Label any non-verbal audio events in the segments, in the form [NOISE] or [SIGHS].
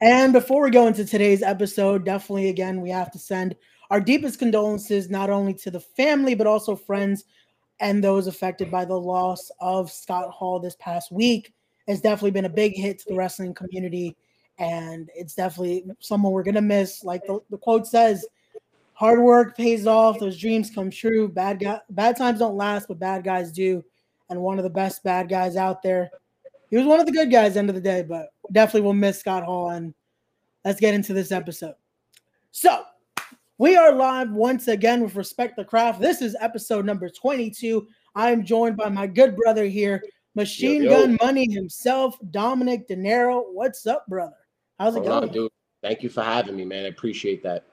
And before we go into today's episode, definitely again, we have to send our deepest condolences not only to the family, but also friends and those affected by the loss of Scott Hall this past week. It's definitely been a big hit to the wrestling community. And it's definitely someone we're going to miss. Like the, the quote says, hard work pays off. Those dreams come true. Bad guy, bad times don't last, but bad guys do. And one of the best bad guys out there. He was one of the good guys end of the day, but definitely will miss Scott Hall. And let's get into this episode. So we are live once again with Respect the Craft. This is episode number 22. I am joined by my good brother here, Machine yo, yo. Gun Money himself, Dominick Denaro. What's up, brother? How's it Hold going? On, dude. Thank you for having me, man. I appreciate that.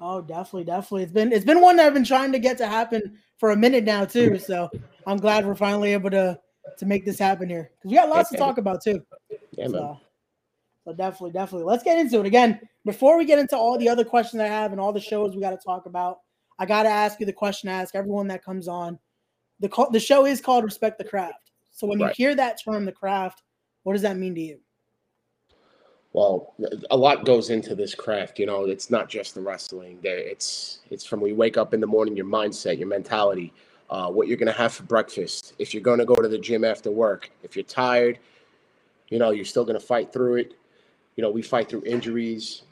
Oh, definitely, definitely. It's been it's been one that I've been trying to get to happen for a minute now too. [LAUGHS] So I'm glad we're finally able to to make this happen here because we got lots yeah, to talk about too. Yeah, so, definitely, definitely. Let's get into it again. Before we get into all the other questions I have and all the shows we got to talk about, I got to ask you the question I ask everyone that comes on. The the show is called Respect the Craft. So when right. you hear that term, the craft, what does that mean to you? Well, a lot goes into this craft. You know, it's not just the wrestling. It's it's from when you wake up in the morning, your mindset, your mentality, uh, what you're gonna have for breakfast. If you're gonna go to the gym after work, if you're tired, you know, you're still gonna fight through it you know, we fight through injuries.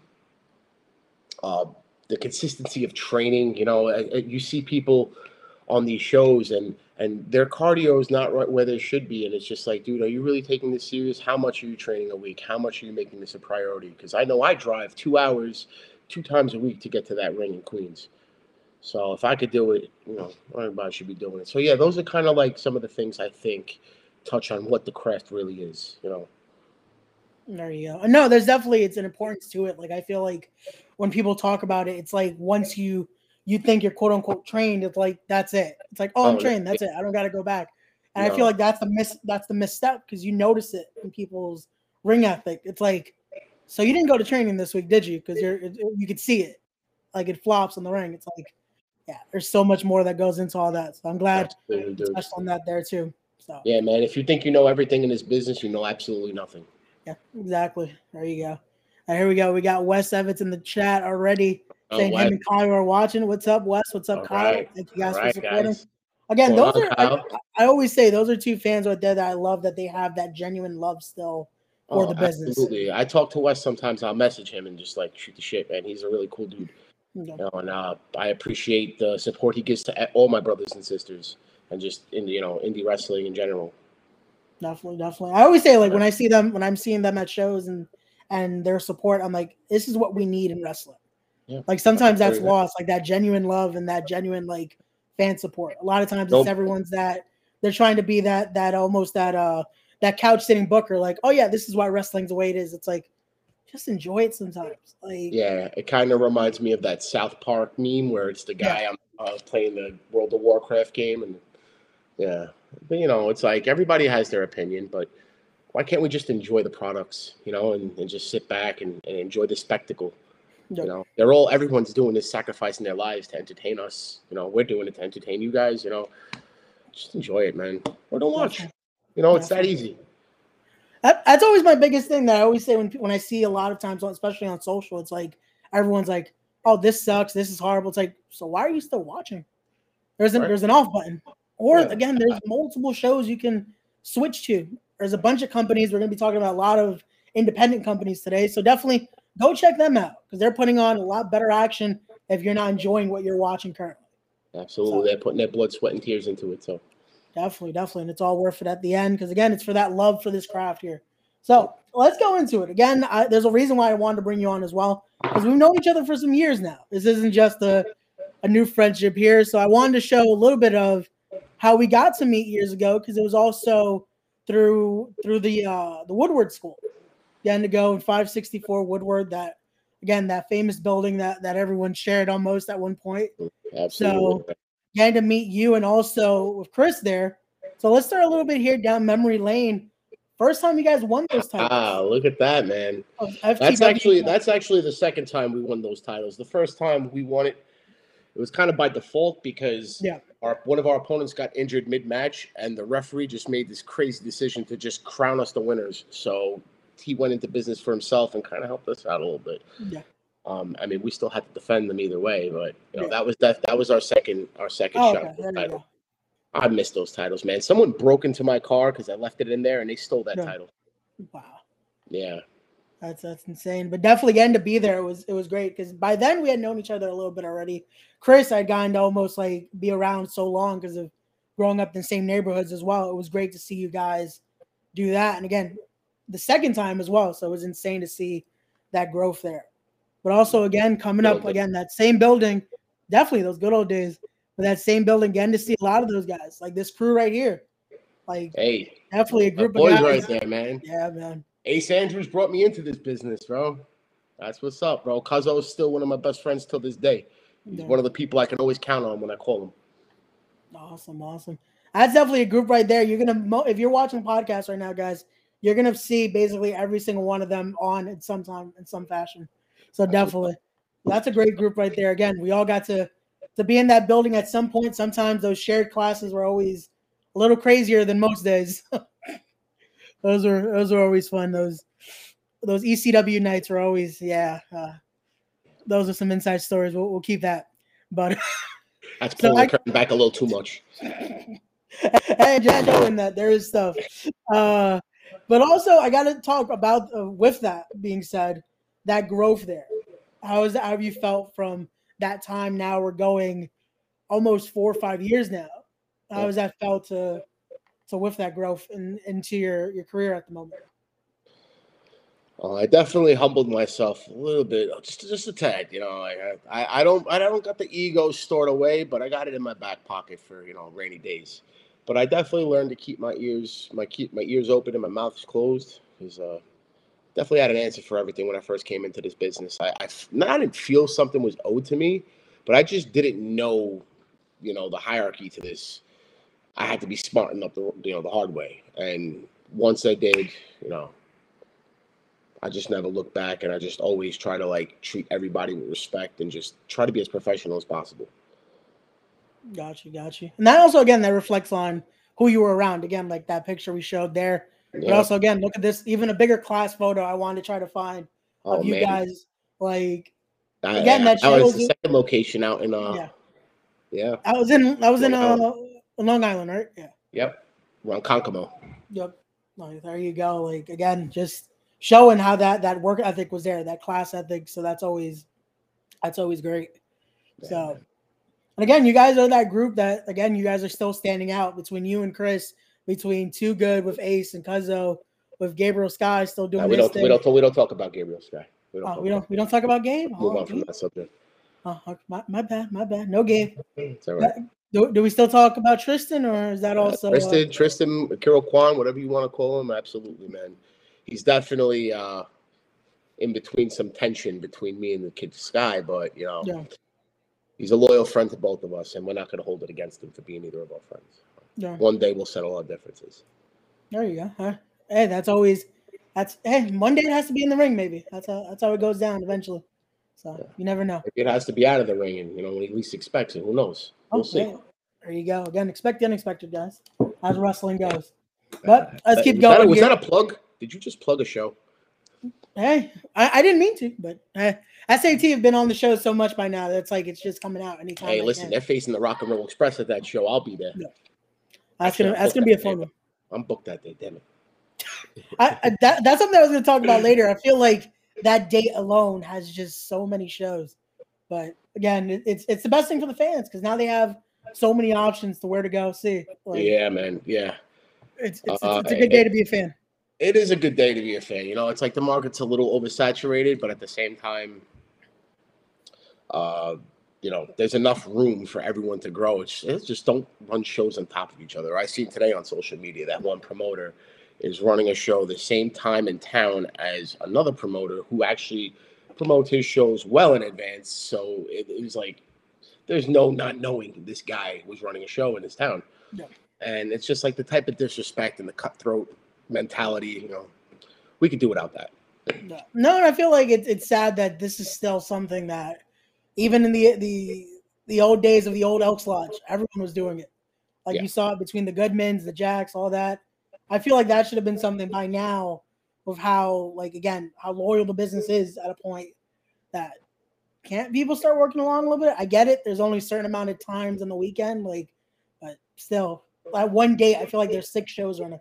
Uh, the consistency of training, you know, you see people on these shows and and their cardio is not right where they should be, and it's just like, dude, are you really taking this serious? How much are you training a week? How much are you making this a priority? Because I know I drive two hours, two times a week to get to that ring in Queens. So if I could do it, you know, everybody should be doing it. So yeah, those are kind of like some of the things I think touch on what the craft really is, you know. There you go. No, there's definitely it's an importance to it. Like I feel like when people talk about it, it's like once you you think you're quote unquote trained, it's like that's it. It's like oh, I'm oh, trained, that's it. I don't got to go back. And no. I feel like that's the miss that's the misstep because you notice it in people's ring ethic. It's like so you didn't go to training this week, did you? Because you're you could see it, like it flops on the ring. It's like yeah, there's so much more that goes into all that. So I'm glad you touched on that there too. So yeah, man. If you think you know everything in this business, you know absolutely nothing. Yeah, exactly. There you go. Right, here we go. We got Wes Evans in the chat already oh, saying him and Kyle are watching. What's up, Wes? What's up, All Kyle? Right. Thank you guys All for supporting. Guys. Again, those on, are I, I, always say those are two fans right there that I love that they have that genuine love still for oh, the business. Absolutely. I talk to Wes sometimes. I'll message him and just like shoot the shit, man. He's a really cool dude. Okay. You know, and uh, I appreciate the support he gives to all my brothers and sisters, and just in you know indie wrestling in general. Definitely, definitely. I always say like when I see them when I'm seeing them at shows and and their support, I'm like, this is what we need in wrestling. Yeah. Like sometimes that's lost, like that genuine love and that genuine like fan support. A lot of times nope. it's everyone's that they're trying to be that that almost that uh that couch sitting booker, like, oh yeah, this is why wrestling's the way it is. It's like just enjoy it sometimes. Like yeah, it kind of reminds me of that South Park meme where it's the guy yeah. I'm uh, playing the World of Warcraft game and yeah, but you know, it's like everybody has their opinion, but why can't we just enjoy the products, you know, and, and just sit back and, and enjoy the spectacle? Yep. You know, they're all everyone's doing this, sacrificing their lives to entertain us. You know, we're doing it to entertain you guys. You know, just enjoy it, man, or don't watch. You know, it's that easy. That, that's always my biggest thing that I always say when when I see a lot of times, especially on social, it's like everyone's like, "Oh, this sucks. This is horrible." It's like, so why are you still watching? There's an right. there's an off button. Or yeah. again, there's multiple shows you can switch to. There's a bunch of companies. We're going to be talking about a lot of independent companies today. So definitely go check them out because they're putting on a lot better action if you're not enjoying what you're watching currently. Absolutely. So, they're putting their blood, sweat, and tears into it. So definitely, definitely. And it's all worth it at the end because again, it's for that love for this craft here. So let's go into it. Again, I, there's a reason why I wanted to bring you on as well because we've known each other for some years now. This isn't just a, a new friendship here. So I wanted to show a little bit of how we got to meet years ago because it was also through through the uh the Woodward School. Getting to go in 564 Woodward, that again, that famous building that that everyone shared almost at one point. Absolutely. So getting to meet you and also with Chris there. So let's start a little bit here down memory lane. First time you guys won those titles. Ah, look at that, man. That's actually that's actually the second time we won those titles. The first time we won it, it was kind of by default because yeah our one of our opponents got injured mid-match, and the referee just made this crazy decision to just crown us the winners. So he went into business for himself and kind of helped us out a little bit. Yeah. Um, I mean, we still had to defend them either way, but you know Yeah. that was that that was our second our second Oh, shot okay. title. I missed those titles, man. Someone broke into my car because I left it in there and they stole that Yeah. title. Wow. Yeah, That's that's insane. But definitely getting to be there was it was great because by then we had known each other a little bit already. Chris, I'd gotten to almost like be around so long because of growing up in the same neighborhoods as well. It was great to see you guys do that. And again, the second time as well. So it was insane to see that growth there. But also again, coming up again, that same building, definitely those good old days. But that same building, again to see a lot of those guys, like this crew right here. Like hey, definitely a group of boys right there, man. Yeah, man. Ace Andrews brought me into this business, bro. That's what's up, bro. Cuzzo is still one of my best friends till this day. He's Yeah. one of the people I can always count on when I call him. Awesome, awesome. That's definitely a group right there. You're gonna if you're watching the podcast right now, guys, you're gonna see basically every single one of them on in some time in some fashion. So definitely, that's a great group right there. Again, we all got to to be in that building at some point. Sometimes those shared classes were always a little crazier than most days. [LAUGHS] those are those are always fun. Those those ECW nights were always yeah. Uh, those are some inside stories. We'll, we'll keep that. But [LAUGHS] That's So pulling I- the curtain back a little too much. [LAUGHS] and just knowing that there is stuff. Uh, but also, I got to talk about uh, with that being said, that growth there. How is that? How have you felt from that time? Now we're going almost four or five years now. How has that felt to to with that growth in, into your your career at the moment? Uh, I definitely humbled myself a little bit, just just a tad. You know, like I, I don't I don't got the ego stored away, but I got it in my back pocket for you know rainy days. But I definitely learned to keep my ears my keep my ears open and my mouth closed because uh, definitely had an answer for everything when I first came into this business. I, I not I didn't feel something was owed to me, but I just didn't know, you know, the hierarchy to this. I had to be smart enough the you know the hard way, and once I did, you know, I just never look back and I just always try to like treat everybody with respect and just try to be as professional as possible. Got you, got you. And that also again that reflects on who you were around. Again, like that picture we showed there. But also again, look at this, even a bigger class photo. I wanted to try to find Oh, of you man. guys. Like I, again, that was the second location out in uh yeah, yeah, I was in I was in Long uh Long Island, right? Yeah. yep. Around Ronkonkoma. Yep. No, there you go. Like again, just showing how that that work ethic was there, that class ethic. So that's always that's always great. So and again, you guys are that group that again you guys are still standing out between you and Chris, between Too Good with Ace and Cuzzo, with Gabriel Sky still doing Uh, we don't thing. we don't we don't talk about Gabriel Sky. We don't Oh, talk we about don't we don't talk about Gabe. move Oh, on from that subject. Oh, my, my bad, my bad. No Gabe. It's all right. Do, do we still talk about Tristan, or is that also? uh, Tristan, Tristan, Kiro Kwan, whatever you want to call him, absolutely, man. He's definitely uh, in between some tension between me and the kid Sky, but you know, Yeah. he's a loyal friend to both of us, and we're not going to hold it against him for being either of our friends. Yeah. One day we'll settle our differences. There you go. Huh? Hey, that's always that's hey. One day it has to be in the ring. Maybe that's how that's how it goes down eventually. So Yeah. you never know. It has to be out of the ring, and you know when he least expects it. Who knows? We'll Oh, see. hey, there you go. Again, expect the unexpected, guys. As wrestling goes. But let's Uh, keep was that a- going was here. that a plug? Did you just plug a show? Hey, I, I didn't mean to, but uh, SAT have been on the show so much by now that's like it's just coming out anytime. Hey, listen, they're facing the Rock and Roll Express at that show. I'll be there. That's gonna that's gonna be a fun one. I'm booked that day. Damn it. [LAUGHS] I, I that, that's something I was going to talk about later. I feel like that date alone has just so many shows. But again, it, it's it's the best thing for the fans because now they have so many options to where to go see. Like, Yeah, man. Yeah. it's, it's, Uh, it's, it's a good day to be a fan. it is a good day to be a fan. You know, it's like the market's a little oversaturated, but at the same time, uh, you know, there's enough room for everyone to grow. It's, it's just don't run shows on top of each other. I seen today on social media that one promoter is running a show the same time in town as another promoter who actually promotes his shows well in advance. So it, it was like there's no not knowing this guy was running a show in his town. And it's just like the type of disrespect and the cutthroat mentality, you know, we could do without that. No, no, and I feel like it's it's sad that this is still something that even in the the the old days of the old Elks Lodge, everyone was doing it. Like Yeah. you saw it between the Goodmans, the Jacks, all that. I feel like that should have been something by now of how like again how loyal the business is at a point that can't people start working along a little bit? I get it. There's only a certain amount of times on the weekend, like, but still, like one day, I feel like there's six shows running.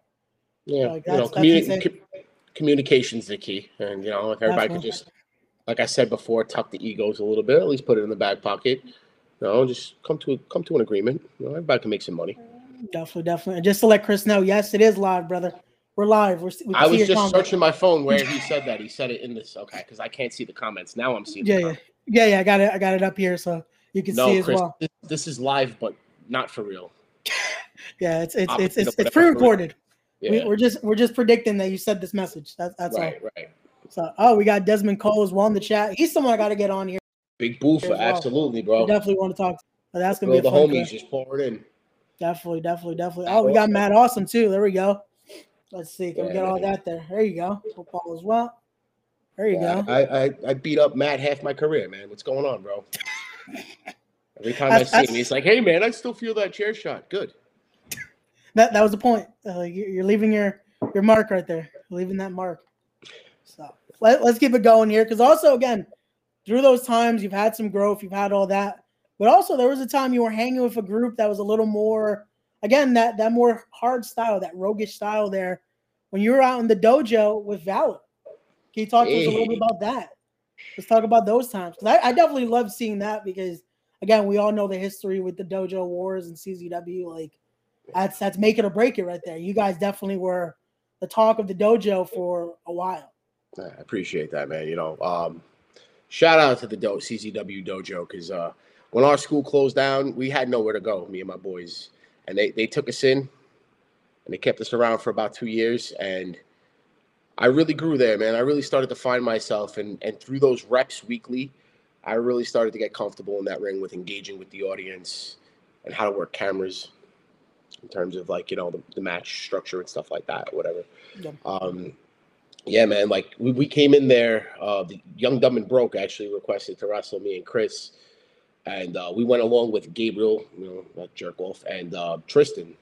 Yeah, Like, you know, communi- com- communication's the key, and you know, if everybody could just, like I said before, tuck the egos a little bit, at least put it in the back pocket. No, just come to come to an agreement. You know, everybody can make some money. Definitely, definitely. And just to let Chris know, yes, it is live, brother. We're live. We're, we I was just comments. searching my phone where he said that. He said it in this. Okay, because I can't see the comments now. I'm seeing. Yeah, yeah, yeah, yeah. I got it. I got it up here, so you can see No, as Chris, well. this, this is live, but not for real. [LAUGHS] Yeah, it's it's it's it's, it's pre-recorded. Yeah, We, we're just we're just predicting that you said this message. That's that's right, right. all. So oh, we got Desmond Cole as well in the chat. He's someone I got to get on here. Big boofer, well. absolutely, We bro. definitely want to talk. But that's gonna Bro, be a the homies craft. just pouring in. Definitely, definitely, definitely. Oh, we got Matt Awesome too. There we go. Let's see. Can we get all that there? There you go. Football as well. There you Yeah, go. I, I I beat up Matt half my career, man. What's going on, bro? [LAUGHS] Every time I That's- see him, he's like, "Hey, man, I still feel that chair shot. Good." [LAUGHS] That that was the point. Uh, you're leaving your your mark right there. Leaving that mark. So let, let's keep it going here because also again through those times you've had some growth, you've had all that, but also there was a time you were hanging with a group that was a little more again that that more hard style, that roguish style there when you were out in the dojo with Valor. Can you talk to us a little bit about that? Let's talk about those times because I, I definitely love seeing that because again we all know the history with the dojo wars and CZW like that's that's make it or break it right there. You guys definitely were the talk of the dojo for a while. I appreciate that, man. You know, um, shout out to the do- CZW dojo because uh, when our school closed down, we had nowhere to go. Me and my boys, and they they took us in, and they kept us around for about two years, and I really grew there, man. I really started to find myself, and and through those reps weekly, I really started to get comfortable in that ring with engaging with the audience and how to work cameras in terms of like you know the, the match structure and stuff like that, whatever. Yeah. Um, yeah, man. Like we, we came in there. Uh, the young dumb and broke actually requested to wrestle me and Chris, and uh, we went along with Gabriel, you know, that jerk off, and uh, Tristan,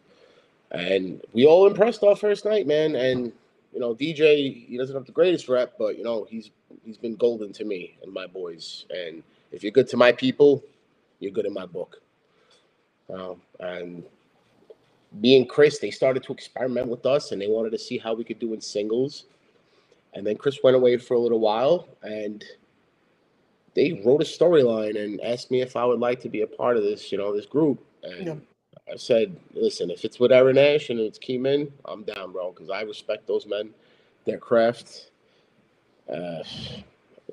and we all impressed our first night, man. And you know, DJ, he doesn't have the greatest rep, but you know, he's he's been golden to me and my boys. And if you're good to my people, you're good in my book. Um, and me and Chris, they started to experiment with us, and they wanted to see how we could do in singles. And then Chris went away for a little while, and they wrote a storyline and asked me if I would like to be a part of this, you know, this group. And Yeah. I said, listen, if it's with Aaron Ash and it's Keyman, I'm down, bro, because I respect those men, their craft. Uh,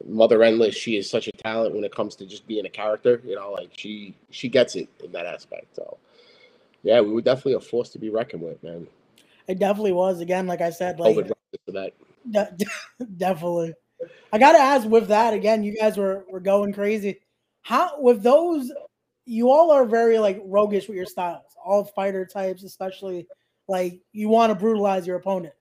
Mother Endless, she is such a talent when it comes to just being a character. You know, like she she gets it in that aspect. So, yeah, we were definitely a force to be reckoned with, man. It definitely was. Again, like I said, like [LAUGHS] To definitely. I gotta ask with that again. You guys were were going crazy. How with those? You all are very like roguish with your styles. All fighter types, especially like you want to brutalize your opponent.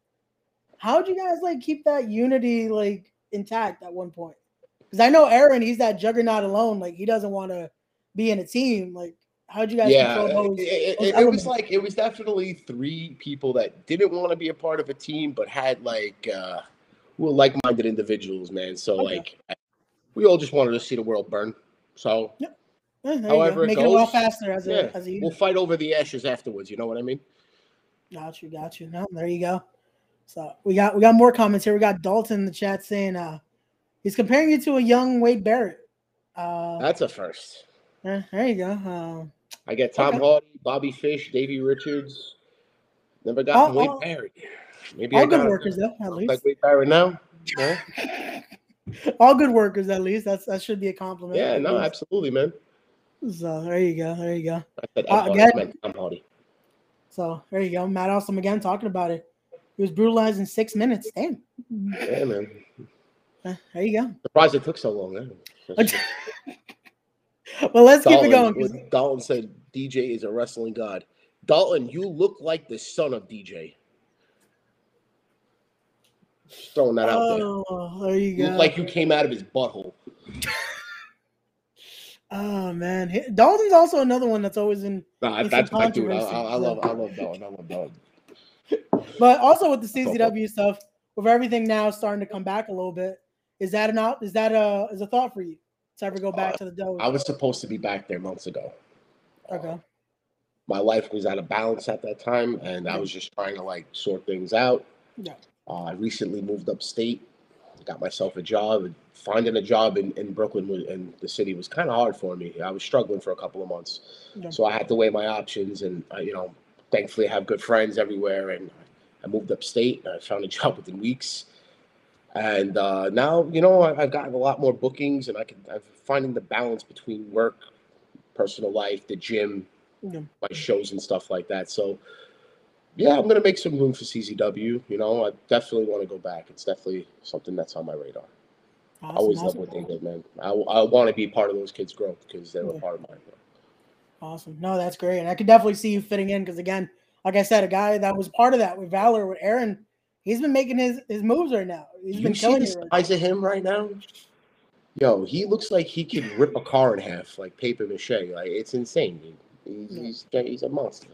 How'd you guys like keep that unity like intact at one point? Because I know Aaron, he's that juggernaut alone. Like he doesn't want to be in a team. Like how'd you guys yeah, control those? it, it- those it- it was like it was definitely three people that didn't want to be a part of a team, but had like uh, were like-minded individuals, man. So Okay. like, we all just wanted to see the world burn. So you go. however it make it a lot goes, faster as a yeah, as a unit. we'll fight over the ashes afterwards. You know what I mean? Got you, got you. No, there you go. So we got we got more comments here. We got Dalton in the chat saying uh he's comparing you to a young Wade Barrett. Uh That's a first. eh, there you go. Um I got Tom Okay. Hardy, Bobby Fish, Davey Richards. Never got All- Wade all- Barrett. Maybe all I good got workers though, at like least. Wade Barrett now. [LAUGHS] No? all good workers at least. That's that should be a compliment. Yeah, no, least. absolutely, man. So there you go. There you go. I said Uh, Hardy, again- Tom Hardy. So there you go. Matt Awesome again talking about it. He was brutalized in six minutes. Damn. Yeah, man. Eh, There you go. Surprised it took so long. Man. [LAUGHS] well, let's keep it Dalton, going. Dalton said DJ is a wrestling god. Dalton, you look like the son of DJ. Just throwing that out there. Oh, there you You go. look like you came out of his butthole. [LAUGHS] Oh man, Dalton's also another one that's always in. Nah, that's some my dude. I, I, I love, I love Dalton. I love Dalton. [LAUGHS] But also with the CZW stuff, with everything now starting to come back a little bit, is that an? Is that a is a thought for you to ever go back uh, to the dojo? I was supposed to be back there months ago. Okay. Um, my life was out of balance at that time, and I was just trying to like sort things out. Yeah. Uh, I recently moved upstate, got myself a job. Finding a job in, in Brooklyn was, and the city was kind of hard for me. I was struggling for a couple of months, yeah. so I had to weigh my options. And uh, you know, thankfully, I have good friends everywhere. And I moved upstate. And I found a [LAUGHS] job within weeks. And uh, now, you know, I've gotten a lot more bookings, and I can I'm finding the balance between work, personal life, the gym, yeah. my shows and stuff like that. So yeah, I'm gonna make some room for CZW. You know, I definitely want to go back. It's definitely something that's on my radar. Awesome, I always awesome. love what they did, man. I, I want to be part of those kids' growth because they were yeah. part of mine. Awesome. No, that's great. And I could definitely see you fitting in because again, like I said, a guy that was part of that with Valor with Aaron, he's been making his his moves right now. He's you been killing the right size of him right now. Yo, he looks like he could rip a car in half like paper mache. Like it's insane. He's, he's, he's a monster.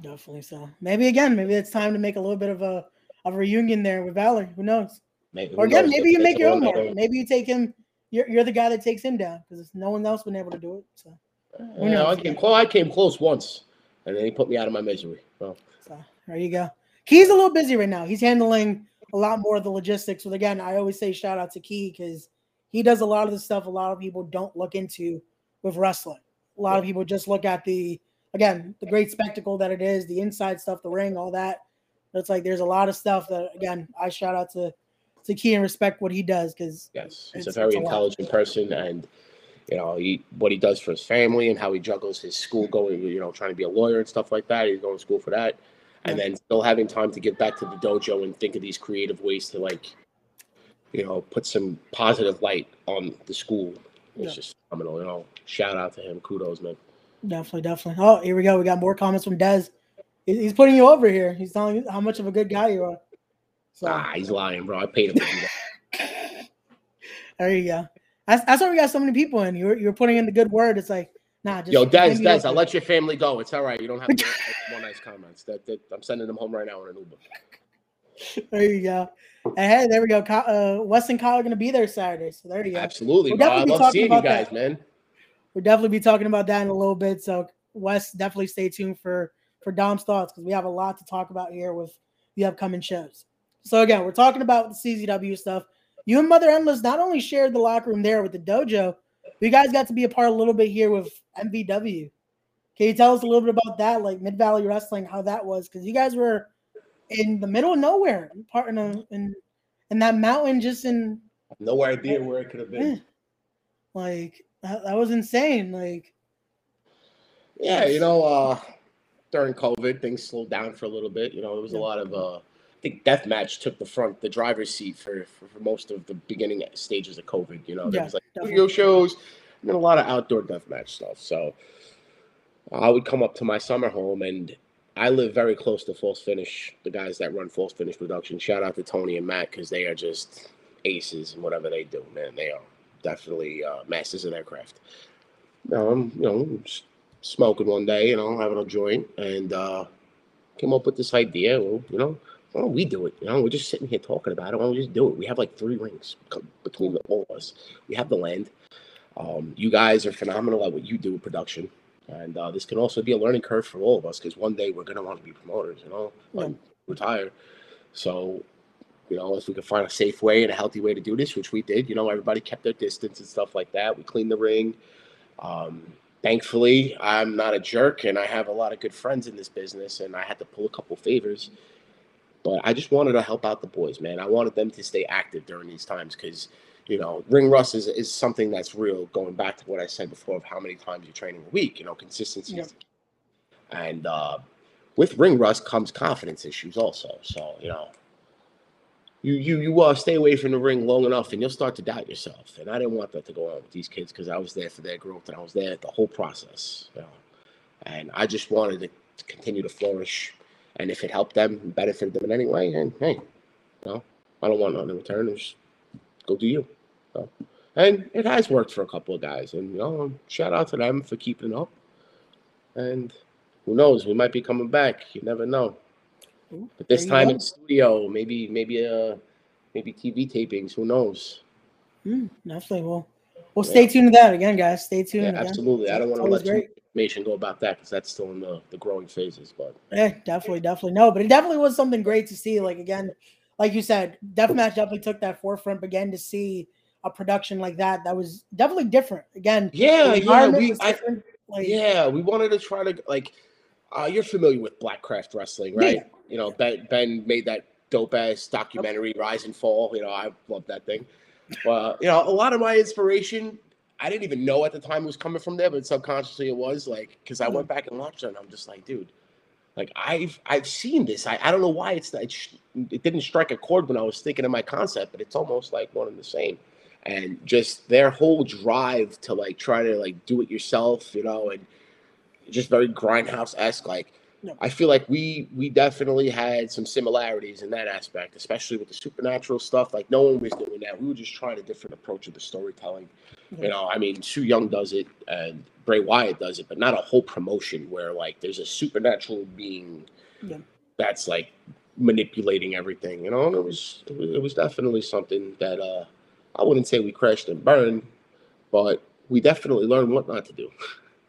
Definitely so. Maybe again, maybe it's time to make a little bit of a of a reunion there with Valor. Who knows? Maybe, or again, knows? maybe you make your own mark. Maybe you take him. You're, you're the guy that takes him down because no one else been able to do it. So, yeah, I came close. I came close once, and then he put me out of my misery. Well, so there you go. Key's a little busy right now. He's handling a lot more of the logistics. But again, I always say shout out to Key because he does a lot of the stuff a lot of people don't look into with wrestling. A lot of people just look at the again, the great spectacle that it is, the inside stuff, the ring, all that. It's like there's a lot of stuff that again, I shout out to to Key and respect what he does because yes, he's a very intelligent person and you know he what he does for his family and how he juggles his school going, you know, trying to be a lawyer and stuff like that. He's going to school for that, and then still having time to get back to the dojo and think of these creative ways to like, you know, put some positive light on the school. It's yeah. just phenomenal. You know, shout out to him. Kudos, man. Definitely, definitely. Oh, here we go. We got more comments from Dez. He's putting you over here. He's telling you how much of a good guy you are. So. Ah, he's lying, bro. I paid him [LAUGHS] there you go. That's, that's why we got so many people in. You're you're putting in the good word. It's like, nah, just yo, Dez, Dez, I'll let your family go. It's all right. You don't have to [LAUGHS] more nice comments. That, that I'm sending them home right now in an Uber. There you go. And hey, there we go. Uh, Wes and Kyle are going to be there Saturday. So there you go. Absolutely. We'll I love seeing you guys, that. man we'll definitely be talking about that in a little bit. So Wes, definitely stay tuned for for Dom's thoughts because we have a lot to talk about here with the upcoming shows. So again, we're talking about the CZW stuff. You and Mother Endless not only shared the locker room there with the dojo, you guys got to be a part a little bit here with MVW. Can you tell us a little bit about that, like Mid Valley Wrestling, how that was? Because you guys were in the middle of nowhere, part in a, in in that mountain, just in no idea where it could have been. Like that, that was insane. Like, yeah, you know, uh, during COVID, things slowed down for a little bit. You know, there was yeah. a lot of, uh, I think Deathmatch took the front, the driver's seat for, for, for most of the beginning stages of COVID. You know, there yeah, was like studio shows and then a lot of outdoor deathmatch stuff. So I would come up to my summer home and I live very close to False Finish, the guys that run False Finish Production. Shout out to Tony and Matt because they are just aces and whatever they do, man. They are definitely uh, masters of their craft. I'm, you know, smoking one day, you know, having a joint, and uh, came up with this idea. Well, you know, why don't we do it? You know, we're just sitting here talking about it. Why don't we just do it? We have like three rings between all of us. We have the land. Um, you guys are phenomenal at what you do with production. And uh, this can also be a learning curve for all of us because one day we're going to want to be promoters, you know, yeah. retire. So you know, if we could find a safe way and a healthy way to do this, which we did, you know, everybody kept their distance and stuff like that. We cleaned the ring. Um, thankfully, I'm not a jerk and I have a lot of good friends in this business and I had to pull a couple favors. But I just wanted to help out the boys, man. I wanted them to stay active during these times because, you know, ring rust is, is something that's real, going back to what I said before of how many times you're training a week, you know, consistency. Yeah. And uh, with ring rust comes confidence issues also. So, you know, you you you uh, stay away from the ring long enough, and you'll start to doubt yourself. And I didn't want that to go on with these kids because I was there for their growth, and I was there the whole process. You know? And I just wanted to, to continue to flourish. And if it helped them, benefited them in any way, and hey, you know, I don't want nothing in return. Just go do you. Know? And it has worked for a couple of guys, and you know, shout out to them for keeping up. And who knows, we might be coming back. You never know. But this time in studio, maybe maybe uh maybe TV tapings. Who knows? Mm, definitely. Well, well, stay tuned to that again, guys. Stay tuned. Yeah, again. absolutely. I don't want to let great. too information go about that because that's still in the, the growing phases. But Yeah, definitely, definitely. No, but it definitely was something great to see. Like again, like you said, Deathmatch definitely took that forefront again to see a production like that. That was definitely different. Again, yeah, yeah, we, I. Like, yeah, we wanted to try to like. Uh, you're familiar with Blackcraft Wrestling, right? Yeah. You know, Ben Ben made that dope ass documentary, Rise and Fall. You know, I love that thing. Well, you know, a lot of my inspiration, I didn't even know at the time it was coming from there, but subconsciously it was like because I went back and watched it, and I'm just like, dude, like I've I've seen this. I, I don't know why it's not, it, sh- it didn't strike a chord when I was thinking of my concept, but it's almost like one and the same. And just their whole drive to like try to like do it yourself, you know, and just very grindhouse esque. Like Yeah. I feel like we we definitely had some similarities in that aspect, especially with the supernatural stuff. Like no one was doing that. We were just trying a different approach of the storytelling. You know, I mean, Su Yung does it and Bray Wyatt does it, but not a whole promotion where like there's a supernatural being Yeah. that's like manipulating everything. You know, and it was, it was definitely something that uh I wouldn't say we crashed and burned, but we definitely learned what not to do.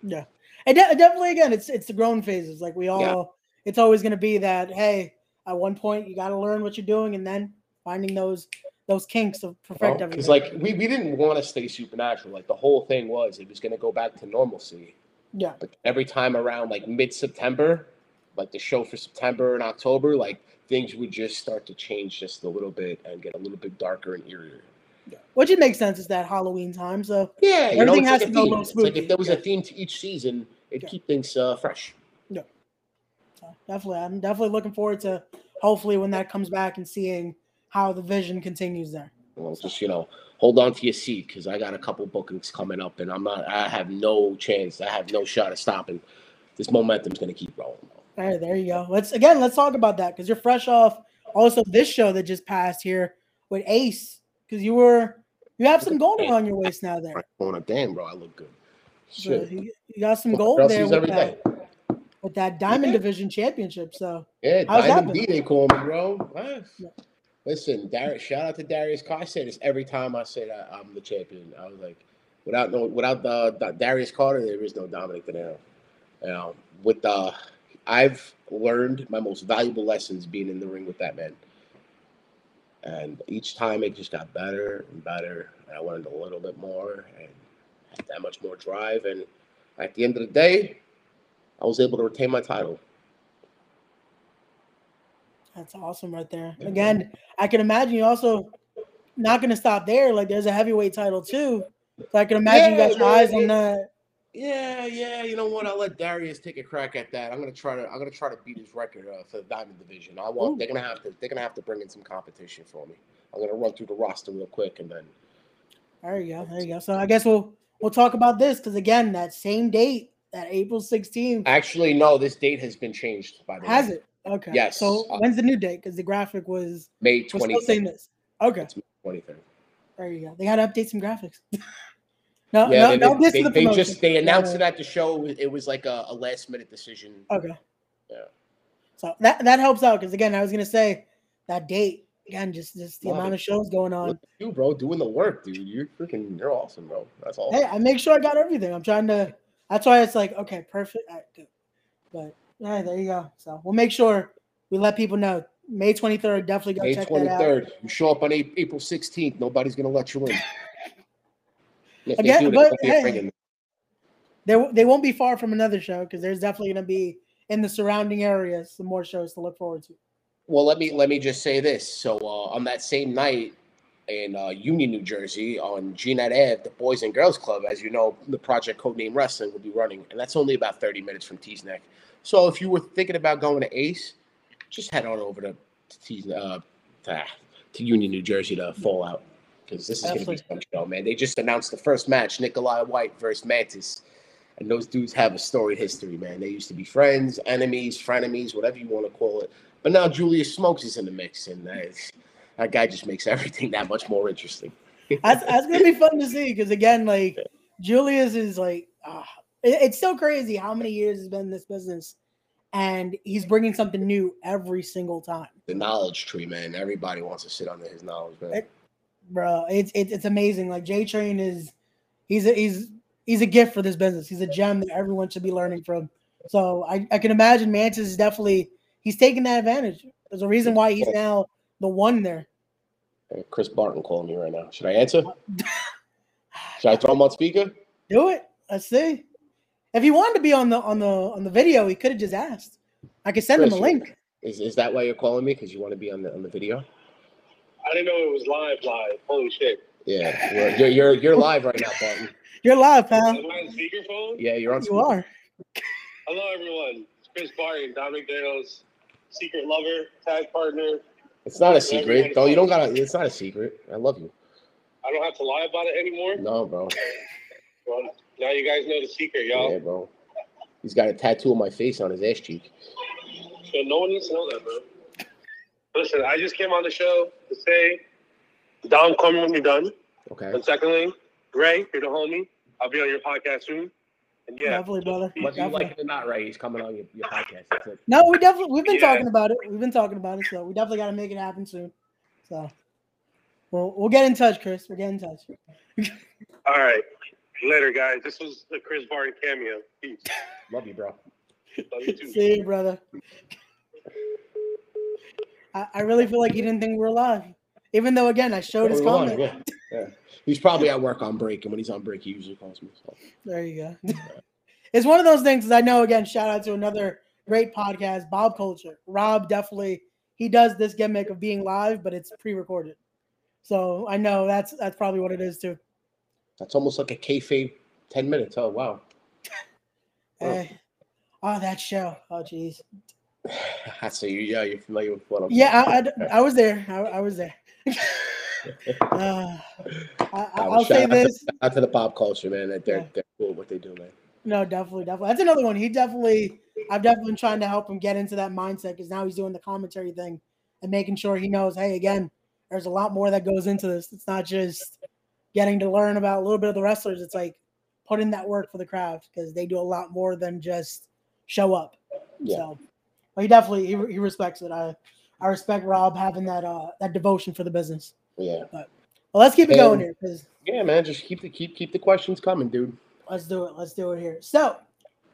Yeah, and de- definitely again, it's it's the grown phases. Like we all, it's always going to be that. Hey, at one point you got to learn what you're doing, and then finding those those kinks to perfect oh, everything. Because like we, we didn't want to stay supernatural. Like the whole thing was it was gonna go back to normalcy. yeah, But every time around like mid September, like the show for September and October, like things would just start to change just a little bit and get a little bit darker and eerier. Yeah. which it makes sense. It's that Halloween time, so Yeah, you know, Everything has like to go a little It's like if there was yeah. a theme to each season, it'd Yeah. keep things uh, fresh. So definitely, I'm definitely looking forward to hopefully when that comes back and seeing how the vision continues there. Well, just you know, hold on to your seat because I got a couple bookings coming up, and I'm not. I have no chance. I have no shot of stopping. This momentum's gonna keep rolling. All right, there you go. Let's again, let's talk about that because you're fresh off also this show that just passed here with Ace because you were you have some gold around your waist now there. Right, going up, damn, bro, I look good. So Shit. you, you got some gold girls there sees with every that, day. with that Diamond Yeah. Division Championship. So Yeah, How's Diamond? D, they call me, bro. What? Yeah. Listen, Darius, shout out to Darius Carr. I say this every time I say that I'm the champion. I was like, without no, without the, the Darius Carter, there is no Dominick Denaro. You know, with the, I've learned my most valuable lessons being in the ring with that man. And each time it just got better and better. And I learned a little bit more and had that much more drive. And at the end of the day, I was able to retain my title. that's awesome right there. Again, I can imagine you also not going to stop there. Like there's a heavyweight title too. So I can imagine Yeah, you got your yeah, eyes yeah. on that. Yeah, yeah. You know what? I'll let Darius take a crack at that. I'm gonna try to. I'm gonna try to beat his record uh, for the Diamond Division. I want. Ooh. They're gonna have to. They're gonna have to bring in some competition for me. I'm gonna run through the roster real quick and then. There you go. There you go. So I guess we'll we'll talk about this because again, that same date, that April 16th, Actually, no. This date has been changed by the has way. it? Okay. Yes. So Uh, when's the new date? Because the graphic was May was still saying 23rd. this. Okay. Twenty third. There you go. They got to update some graphics. [LAUGHS] no, Yeah, no, they, no, this they, is the they just they announced Yeah. it at the show. It was like a, a last minute decision. Okay. Yeah. So that that helps out because again, I was gonna say that date again, just just the Love amount it. of shows going on. You, bro, doing the work, dude. You're freaking. You're awesome, bro. That's all. Hey, I make sure I got everything. I'm trying to. That's why it's like okay, perfect. All right. But there you go. So we'll make sure we let people know. May 23rd, definitely go May check twenty that out. third. You show up on April sixteenth. Nobody's gonna let you in. If they Again, do, but hey, They they won't be far from another show because there's definitely gonna be in the surrounding areas some more shows to look forward to. Well, let me let me just say this. So uh, on that same night in uh, Union, New Jersey, on Gnet Ave, the Boys and Girls Club, as you know, the Project Codename Wrestling will be running, and that's only about thirty minutes from Teaneck. So if you were thinking about going to Ace, just head on over to to, Tees, uh, to, to Union, New Jersey to Fallout because this is going to be some show, man. They just announced the first match: Nikolai White versus Mantis. And those dudes have a storied history, man. They used to be friends, enemies, frenemies, whatever you want to call it. But now Julius Smokes is in the mix, and that, guy just makes [LAUGHS] everything that much more interesting. That's, that's gonna be fun to see because again, like Julius is like, ah, it- it's so crazy how many years he's been in this business, and he's bringing something new every single time. the knowledge tree, man. Everybody wants to sit under his knowledge, man. It, bro, it's it, it's amazing. Like J Train is, he's a, he's he's a gift for this business. He's a gem that everyone should be learning from. So I, I can imagine Mantis is definitely he's taking that advantage. There's a reason why he's now the one there. Chris Barton calling me right now. Should I answer? [LAUGHS] Should I throw him on speaker? Do it. Let's see. If he wanted to be on the on the on the video, he could have just asked. I could send Chris, him a link. Is, is that why you're calling me? Because you want to be on the on the video? I didn't know it was live. Live. Holy shit. Yeah, you're you're you're live right now, Barton. [LAUGHS] You're live, pal. Am I on speakerphone? Yeah, you're on. You are. Hello, everyone. It's Chris Barton, Dominic Dale's secret lover, tag partner. It's not a secret. Though you don't gotta. It's not a secret. I love you. I don't have to lie about it anymore. No, bro. Well, now you guys know the secret, y'all. Yeah, bro. He's got a tattoo of my face on his ass cheek. So no one needs to know that, bro. Listen, I just came on the show to say, Dom, call me when you're done. Okay. And secondly, Ray, you're the homie. I'll be on your podcast soon. And yeah, definitely, brother. Whether you like it or not, Ray, he's coming on your, your podcast. That's it. No, we definitely we've been yeah. talking about it. We've been talking about it, so we definitely got to make it happen soon. So, we'll we'll get in touch, Chris. We'll get in touch. [LAUGHS] All right. Later, guys. This was the Chris Barton cameo. Peace. Love you, bro. Love you too. See you, brother. I, I really feel like he didn't think we were alive. Even though, again, I showed his comment. Yeah. yeah. He's probably at work on break, and when he's on break, he usually calls me. So. There you go. [LAUGHS] it's one of those things. I know. Again, shout out to another great podcast, Bob Culture. Rob definitely he does this gimmick of being live, but it's pre-recorded. So I know that's that's probably what it is too. That's almost like a kayfabe ten minutes. Oh wow. hey. [LAUGHS] Eh. Oh, that show. Oh, jeez. [SIGHS] so you, yeah, you're familiar with what I'm. Yeah, I, I, I, was there. I, I was there. [LAUGHS] uh, I, will say this. Out to the pop culture, man. That they're, yeah. they're cool what they do, man. No, definitely, definitely. That's another one. He definitely. I've definitely been trying to help him get into that mindset because now he's doing the commentary thing and making sure he knows. Hey, again, there's a lot more that goes into this. It's not just getting to learn about a little bit of the wrestlers. It's like put in that work for the crowd because they do a lot more than just show up. Yeah. So he definitely he, he respects it. I I respect Rob having that uh that devotion for the business. Yeah. But well, let's keep it and, going here because yeah, man, just keep the keep keep the questions coming, dude. Let's do it. Let's do it here. So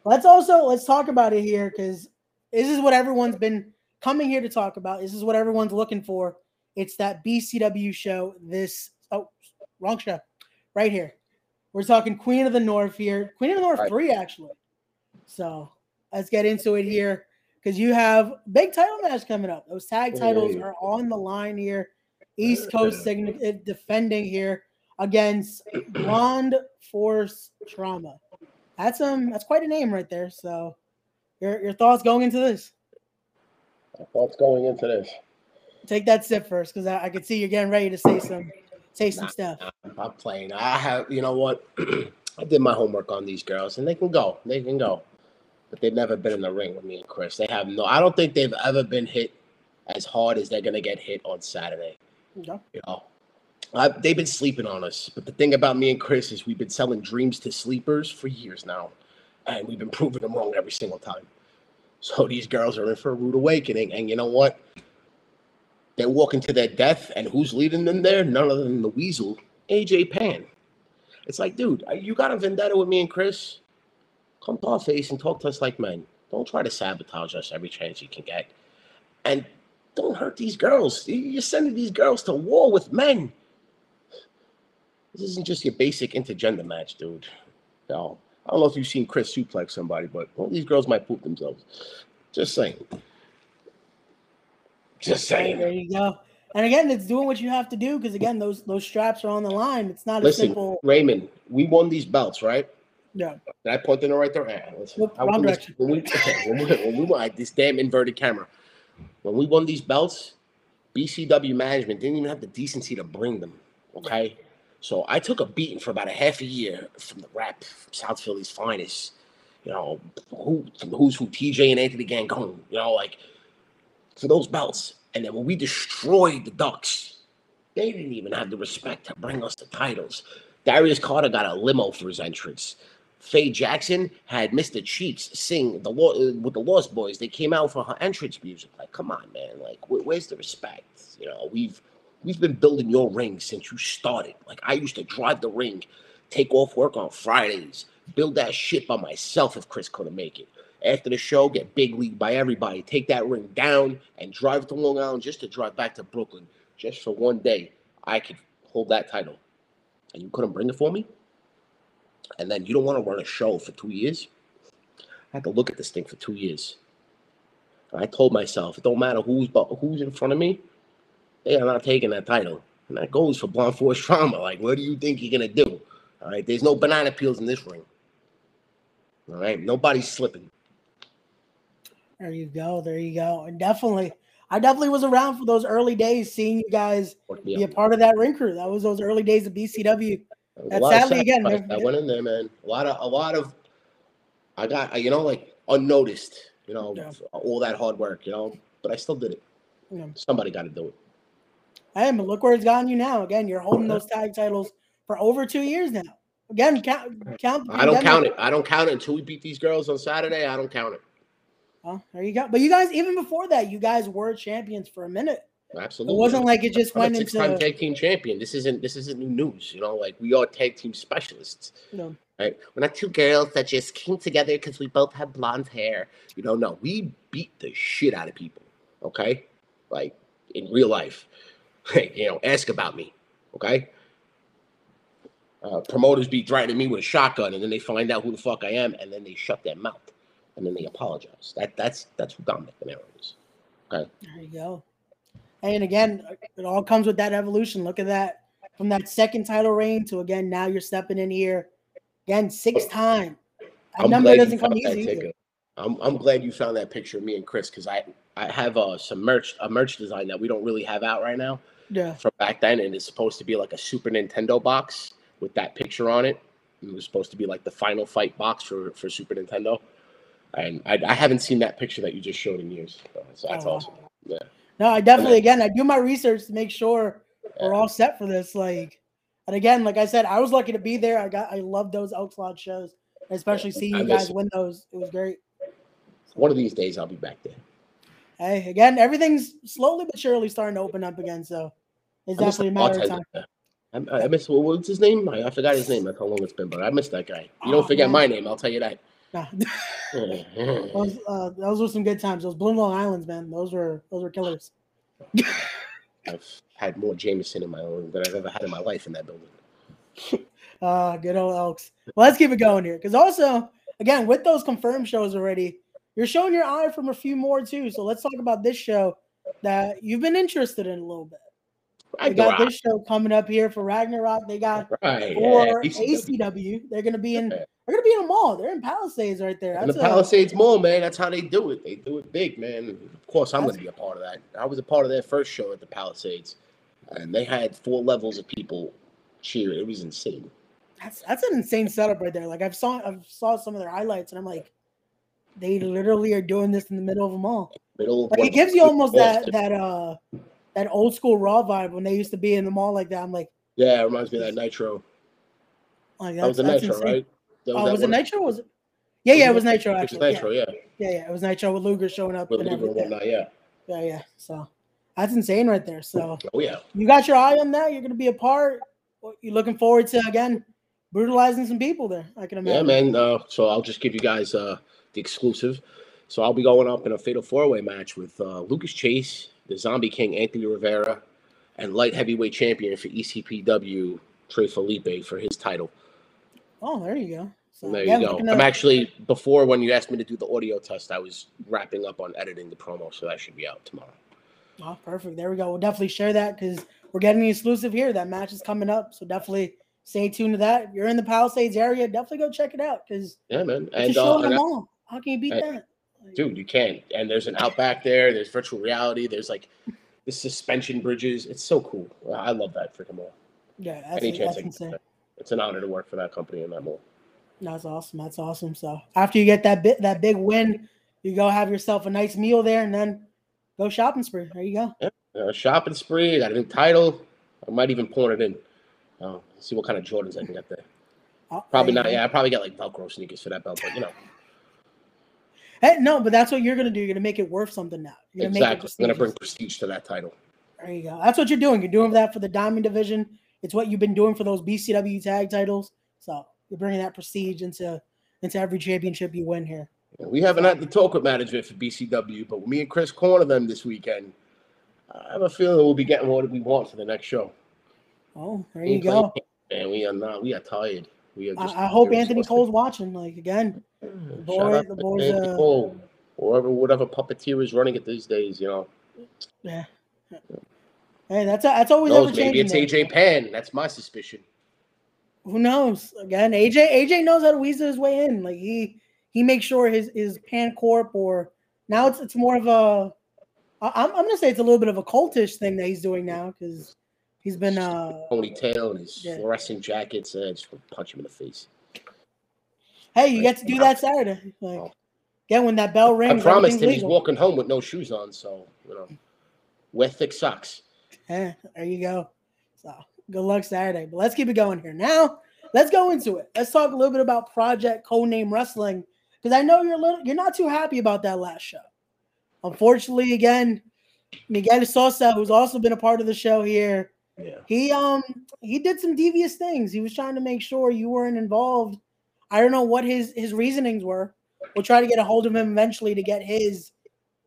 let's also let's talk about it here because this is what everyone's been coming here to talk about. This is what everyone's looking for. It's that BCW show. This oh wrong show, right here. We're talking Queen of the North here. Queen of the North right. three actually. So let's get into it here because you have big title match coming up. Those tag titles are on the line here. East Coast uh, defending here against Blonde Force Trauma. That's um that's quite a name right there. So your your thoughts going into this? thoughts going into this. Take that sip first, because I, I can see you're getting ready to say some say some nah, stuff. Nah, I'm playing. I have you know what? [CLEARS THROAT] I did my homework on these girls and they can go. They can go but they've never been in the ring with me and Chris. They have no. I don't think they've ever been hit as hard as they're gonna get hit on Saturday. Yeah. You know, I, they've been sleeping on us. But the thing about me and Chris is we've been selling dreams to sleepers for years now, and we've been proving them wrong every single time. So these girls are in for a rude awakening, and you know what? They're walking to their death, and who's leading them there? None other than the Weasel, AJ Pan. It's like, dude, you got a vendetta with me and Chris Come to our face and talk to us like men. Don't try to sabotage us every chance you can get. And don't hurt these girls. You're sending these girls to war with men. This isn't just your basic intergender match, dude. No. I don't know if you've seen Chris suplex somebody, but well, these girls might poop themselves. Just saying. Just saying. There you go. And again, it's doing what you have to do because again, those those straps are on the line. It's not Listen, a simple. Raymond, we won these belts, right? Yeah. Did I point in the right wrong direction. When we, [LAUGHS] when we, when we won this damn inverted camera, when we won these belts, BCW management didn't even have the decency to bring them. Okay. So I took a beating for about a half a year from the rap, South Philly's finest. You know, who who's who, TJ and Anthony Gangone, you know, like for those belts. And then when we destroyed the Ducks, they didn't even have the respect to bring us the titles. Darius Carter got a limo for his entrance Faye Jackson had Mr. Cheeks sing the law uh, with the Lost Boyz. They came out for her entrance music. Like, come on, man. Like, wh- where's the respect? You know, we've we've been building your ring since you started. Like, I used to drive the ring, take off work on Fridays, build that shit by myself if Chris couldn't make it. After the show, get big league by everybody, take that ring down and drive to Long Island just to drive back to Brooklyn just for one day. I could hold that title. And you couldn't bring it for me? And then you don't want to run a show for two years? I had to look at this thing for two years. And I told myself, it don't matter who's who's in front of me, they are not taking that title. And that goes for Blunt Force [LAUGHS] Trauma. Like, what do you think you're gonna do? All right, there's no banana peels in this ring. All right, nobody's slipping. There you go. There you go. And definitely, I definitely was around for those early days, seeing you guys be a part of that ring crew. That was those early days of BCW. Was a lot of sadly, again, that went in there, man. A lot of, a lot of. I got, you know, like unnoticed. You know, Yeah. all that hard work. You know, but I still did it. You know, Somebody got to do it. hey, but look where it's gotten you now. Again, you're holding those tag titles for over two years now. Again, count count. I don't count it. I don't count it until we beat these girls on Saturday. I don't count it. Oh, there you go. But you guys, even before that, you guys were champions for a minute. Absolutely. It wasn't like it just I'm a went six-time into. tag team champion. This isn't this isn't new news. You know, like we are tag team specialists. Know, Right? We're not two girls that just came together because we both have blonde hair. You know, no, we beat the shit out of people. Okay, like in real life. [LAUGHS] Hey, you know, ask about me. Okay. Uh, promoters be threatening me with a shotgun, and then they find out who the fuck I am, and then they shut their mouth, and then they apologize. That that's that's who Dominick Denaro is. Okay. there you go. And again, it all comes with that evolution. Look at that from that second title reign to again now you're stepping in here again six time. That I'm number glad you doesn't come found that easy. I'm, I'm glad you found that picture of me and Chris because I I have uh, some merch a merch design that we don't really have out right now Yeah. from back then, and it's supposed to be like a Super Nintendo box with that picture on it. It was supposed to be like the Final Fight box for for Super Nintendo, and I, I haven't seen that picture that you just showed in years. So that's, Oh, wow. awesome. Yeah, No, I definitely again I do my research to make sure we're all set for this. Like, and again, like I said, I was lucky to be there. I got I love those Elks Lodge shows, especially seeing you guys win those. It was great. one of these days I'll be back there. Hey, again, everything's slowly but surely starting to open up again. So it's I definitely a matter of time. I, I miss what, what's his name? I, I forgot his name. That's how long it's been, but I miss that guy. You Oh, don't forget man. my name, I'll tell you that. Nah. [LAUGHS] those, uh, those were some good times. Those Blue Long Islands, man. Those were those were killers. [LAUGHS] I've had more Jameson in my own than I've ever had in my life in that building. Uh, [LAUGHS] good old Elks. Well, let's keep it going here. Because also, again, with those confirmed shows already, you're showing your eye from a few more too. So let's talk about this show that you've been interested in a little bit. They got this show coming up here for Ragnarok. They got Right. for yeah. ACW. They're gonna be in. They're gonna be in a mall. They're in Palisades right there. And the That's a, Palisades Mall, man, that's how they do it. They do it big, man. Of course, I'm gonna be a part of that. I was a part of their first show at the Palisades, and they had four levels of people cheering. It was insane. that's that's an insane setup right there. Like I've saw I've saw some of their highlights, and I'm like, they literally are doing this in the middle of a mall. Middle Like it gives you almost that too. that uh that old school raw vibe when they used to be in the mall like that. I'm like, Yeah, it reminds me of that Nitro. like That was a Nitro, insane. right? That Oh, that was it Nitro? Was it? Yeah, yeah, it was Nitro It was. Nitro, yeah. Yeah, yeah, yeah, it was Nitro with Luger showing up With and Luger and whatnot, yeah. Yeah, yeah. So that's insane right there. So Oh, yeah. you got your eye on that. You're gonna be a part. You're looking forward to again brutalizing some people there. I can imagine. Yeah, man. Uh, so I'll just give you guys uh, the exclusive. So I'll be going up in a fatal four way match with uh, Lucas Chase, the Zombie King Anthony Rivera, and light heavyweight champion for ECPW Trey Felipe for his title. Oh, there you go. So there again, you go. I'm actually before when you asked me to do the audio test, I was wrapping up on editing the promo, so that should be out tomorrow. Oh, perfect. There we go. We'll definitely share that because we're getting the exclusive here. That match is coming up. So definitely stay tuned to that. If you're in the Palisades area, definitely go check it out because Yeah, man. it's a And, uh, and I-. How can you beat Hey, that? Dude, you can't. And there's an outback there. There's virtual reality. There's like the suspension bridges. It's so cool. I love that freaking mall. yeah, that's, Any chance that's I can insane. get. It's an honor to work for that company in that mall. That's awesome. That's awesome. So after you get that bit that big win, you go have yourself a nice meal there and then go shopping spree. There you go. Uh, shopping spree. I got a new title. I might even pawn it in. Uh, see what kind of Jordans I can get there. [LAUGHS] Oh, Probably not. Yeah, I probably got like Velcro sneakers for that belt, but you know, Hey, no, but that's what you're gonna do. You're gonna make it worth something now. You're gonna exactly. make it I'm gonna bring prestige to that title. There you go. That's what you're doing. You're doing that for the Diamond Division. It's what you've been doing for those BCW tag titles. So you're bringing that prestige into into every championship you win here. We haven't had the talk with management for BCW, but me and Chris corner them this weekend. I have a feeling we'll be getting what we want for the next show. Oh, there you go. And we are not. We are tired. We are just. I, I hope Anthony. Cole's watching. Like again, Shout boy- the boys, Anthony uh, Cole, or whatever, whatever puppeteer is running it these days. You know, yeah. Hey, that's that's always knows ever maybe it's. AJ Pan. That's my suspicion. Who knows? Again, AJ AJ knows how to weasel his way in. Like he he makes sure his his pan corp or now it's it's more of a I- I'm I'm gonna say it's a little bit of a cultish thing that he's doing now because he's been uh Ponytail and his Yeah. fluorescent jackets. Uh, just punch him in the face. hey you get to do that Saturday like again when that bell rings, I promised him he's walking home with no shoes on, so you know, wear thick socks. Eh, there you go. So good luck Saturday. But let's keep it going here. Now let's go into it. Let's talk a little bit about Project Codename Wrestling because I know you're a little, you're not too happy about that last show. Unfortunately, again, Miguel Sosa, who's also been a part of the show here, Yeah. he um he did some devious things. He was trying to make sure you weren't involved. I don't know what his his reasonings were. We'll try to get a hold of him eventually to get his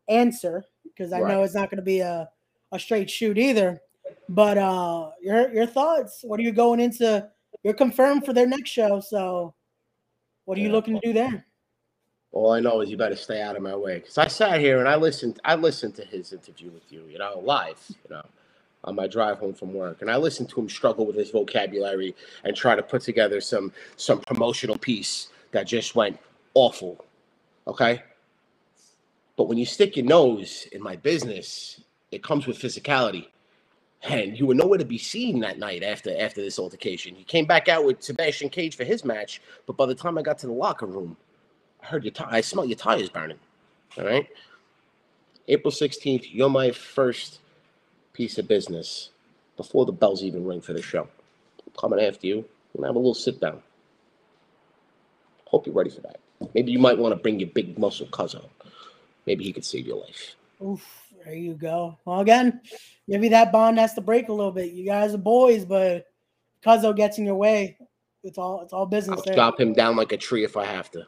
answer because I know it's not going to be a a straight shoot either. But uh your your thoughts? What are you going into? You're confirmed for their next show, so what are you looking to do there? All I know is you better stay out of my way. Because I sat here and I listened. I listened to his interview with you, you know, live, you know, on my drive home from work, and I listened to him struggle with his vocabulary and try to put together some some promotional piece that just went awful. Okay. But when you stick your nose in my business, it comes with physicality. And you were nowhere to be seen that night after after this altercation. He came back out with Sebastian Cage for his match, but by the time I got to the locker room, I heard your tire. I smell your tires burning. All right. April 16th, you're my first piece of business before the bells even ring for the show. I'm coming after you. Gonna have a little sit down. Hope you're ready for that. Maybe you might want to bring your big muscle cousin. Maybe he could save your life. Oof, there you go. Well, again, maybe that bond has to break a little bit. You guys are boys, but Cuzzo gets in your way. It's all it's all business I'll there. chop him down like a tree if I have to.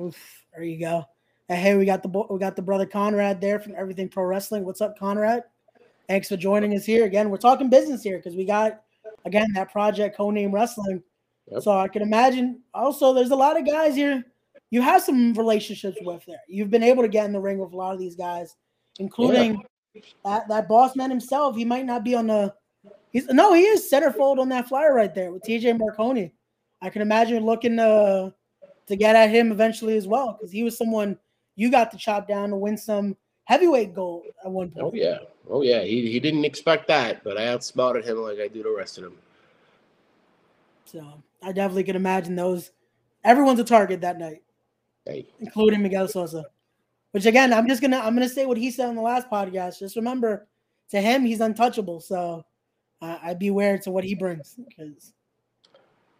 Oof, there you go. And hey, we got the we got the brother Conrad there from Everything Pro Wrestling. What's up, Conrad? Thanks for joining us here again. We're talking business here because we got again that project codename wrestling. Yep. So I can imagine. Also, there's a lot of guys here you have some relationships with there. You've been able to get in the ring with a lot of these guys, including that that boss man himself. He might not be on the. He's no, he is centerfold on that flyer right there with TJ Marconi. I can imagine looking to to get at him eventually as well because he was someone you got to chop down to win some heavyweight gold at one point. Oh yeah, oh yeah. He he didn't expect that, but I outsmarted him like I do the rest of them. So I definitely can imagine those. Everyone's a target that night, Hey, including Miguel Sosa. Which again, I'm just gonna I'm gonna say what he said on the last podcast. Just remember, to him, he's untouchable. So uh, I'd be aware to what he brings because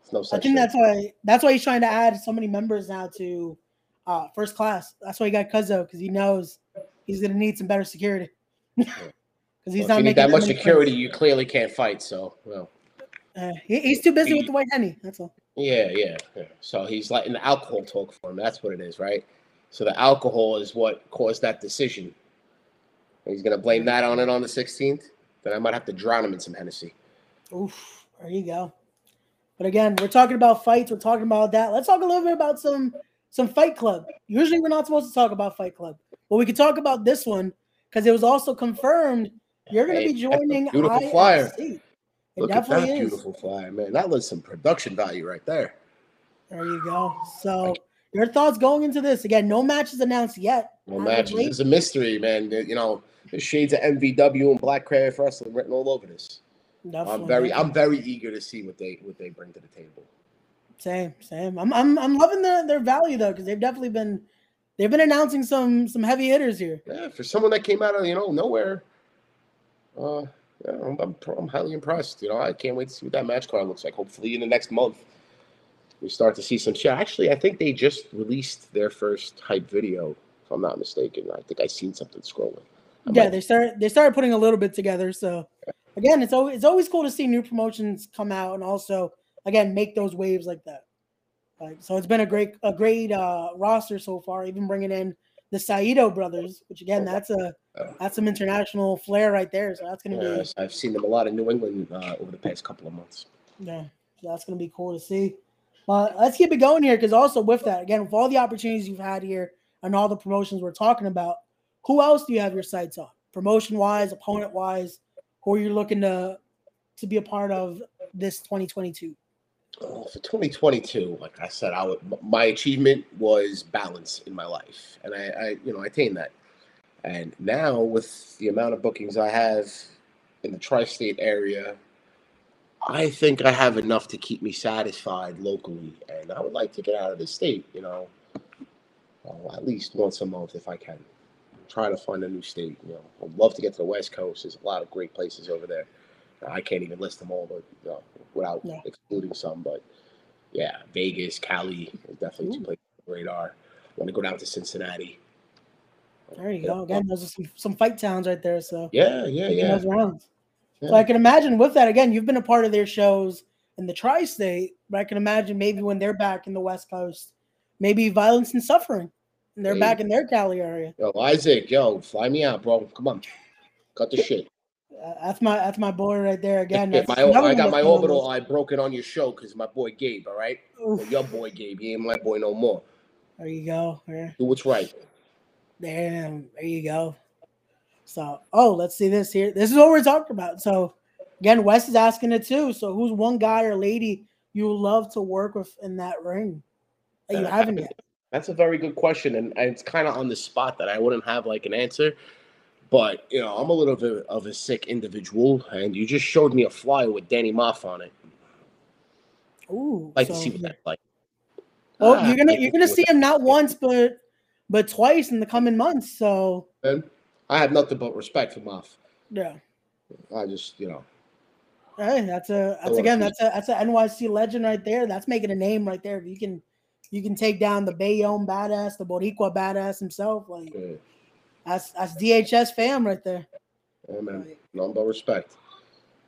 it's no I think that's why that's why he's trying to add so many members now to uh, first class. That's why he got Cuzzo because he knows he's gonna need some better security. [LAUGHS] Because he's Well, not you need making that much security, friends. you clearly can't fight. So, well, Uh, he- he's too busy with the white henny. That's all. yeah, yeah, yeah. So he's letting the alcohol talk for him. That's what it is, right? So the alcohol is what caused that decision. And he's gonna blame that on it on the 16th. Then I might have to drown him in some Hennessy. Oof, there you go. But again, we're talking about fights. We're talking about that. Let's talk a little bit about some some Fight Club. Usually, we're not supposed to talk about Fight Club, but we could talk about this one because it was also confirmed you're going to Hey, be joining beautiful IFC. flyer. It Look at that definitely is. beautiful flyer, man. That was some production value right there. There you go. So, your thoughts going into this? Again, no matches announced yet. No matches. It's a mystery, man. You know, there's shades of MVW and Black Craft Wrestling written all over this. Definitely. I'm very, I'm very eager to see what they what they bring to the table. Same, same. I'm I'm I'm loving their their value though because they've definitely been they've been announcing some some heavy hitters here. Yeah, for someone that came out of you know nowhere, uh, yeah, I'm, I'm, I'm highly impressed. You know, I can't wait to see what that match card looks like. Hopefully in the next month. We start to see some shit. Actually, I think they just released their first hype video, if I'm not mistaken. I think I seen something scrolling. I yeah, might- they started they started putting a little bit together. So again, it's always it's always cool to see new promotions come out and also again make those waves like that. Like so, it's been a great a great uh, roster so far. Even bringing in the Saito brothers, which again that's a that's some international flair right there. So that's gonna Yes, I've seen them a lot in New England uh, over the past couple of months. be yeah, so that's gonna be cool to see. Let's keep it going here because also with that again with all the opportunities you've had here and all the promotions we're talking about, who else do you have your sights on? Promotion wise, opponent wise, who are you looking to to be a part of this 2022? Oh, for 2022, like I said, I would, my achievement was balance in my life, and I, I, you know, I attained that. And now with the amount of bookings I have in the tri-state area, I think I have enough to keep me satisfied locally, and I would like to get out of the state. You know, well, at least once a month if I can. Try to find a new state. You know, I'd love to get to the West Coast. There's a lot of great places over there. I can't even list them all, but you know, without Yeah. excluding some. But yeah, Vegas, Cali, is definitely two places on the radar. want to go down to Cincinnati. There you go. Again, those are some, some fight towns right there. So Yeah, yeah, yeah. those rounds. So I can imagine with that again, you've been a part of their shows in the tri-state, but I can imagine maybe when they're back in the West Coast, maybe violence and suffering, and they're Hey. back in their Cali area. Yo, Isaac, yo, fly me out, bro. Come on, cut the shit. Uh, that's my that's my boy right there again. Yeah, my, I got my orbital eye broken on your show because my boy Gabe. All right, Well, your boy Gabe. He ain't my boy no more. there you go. There, Do what's right. damn, there you go. So, oh, let's see this here. This is what we're talking about. So, again, Wes is asking it too. So, who's one guy or lady you love to work with in that ring that you haven't yet? That's a very good question, and, it's kind of on the spot that I wouldn't have like an answer. But you know, I'm a little bit of a sick individual, and you just showed me a flyer with Danny Maff on it. Ooh, I'd like so, to see what that's like. Well, Ah, you're gonna you're gonna to see him not once but but twice in the coming months. So And I have nothing but respect for Maff. yeah, I just, you know, hey, that's a that's again that's a that's a NYC legend right there. That's making a name right there. If you can you can take down the Bayonne badass, the Boricua badass himself. Like yeah, that's that's DHS fam right there. yeah, man, nothing but respect.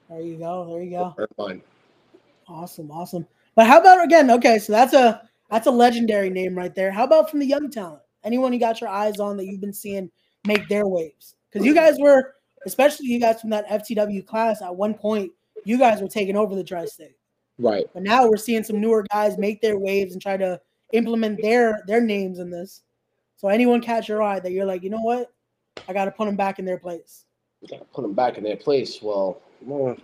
There you go. There you go. Mine. Awesome, awesome. But how about again? Okay, so that's a that's a legendary name right there. How about from the young talent? Anyone you got your eyes on that you've been seeing make their waves? Because you guys were, especially you guys from that FTW class, at one point you guys were taking over the tri-state, Right. but now we're seeing some newer guys make their waves and try to implement their their names in this. So anyone catch your eye that you're like, you know what, I got to put them back in their place. You gotta put them back in their place. Well, well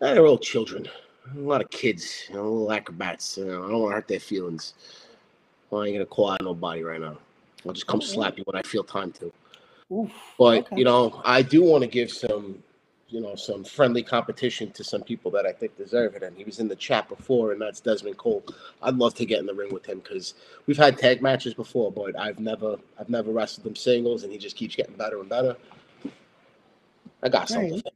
they're all children. A lot of kids, you know, little acrobats. You know, I don't want to hurt their feelings. Well, I ain't gonna call out nobody right now. I'll just come slap you when I feel time to. Oof. But Okay. you know, I do want to give some, you know, some friendly competition to some people that I think deserve it. And he was in the chat before, and that's Desmond Cole. I'd love to get in the ring with him because we've had tag matches before, but I've never, I've never wrestled him singles, and he just keeps getting better and better. I got something. Right.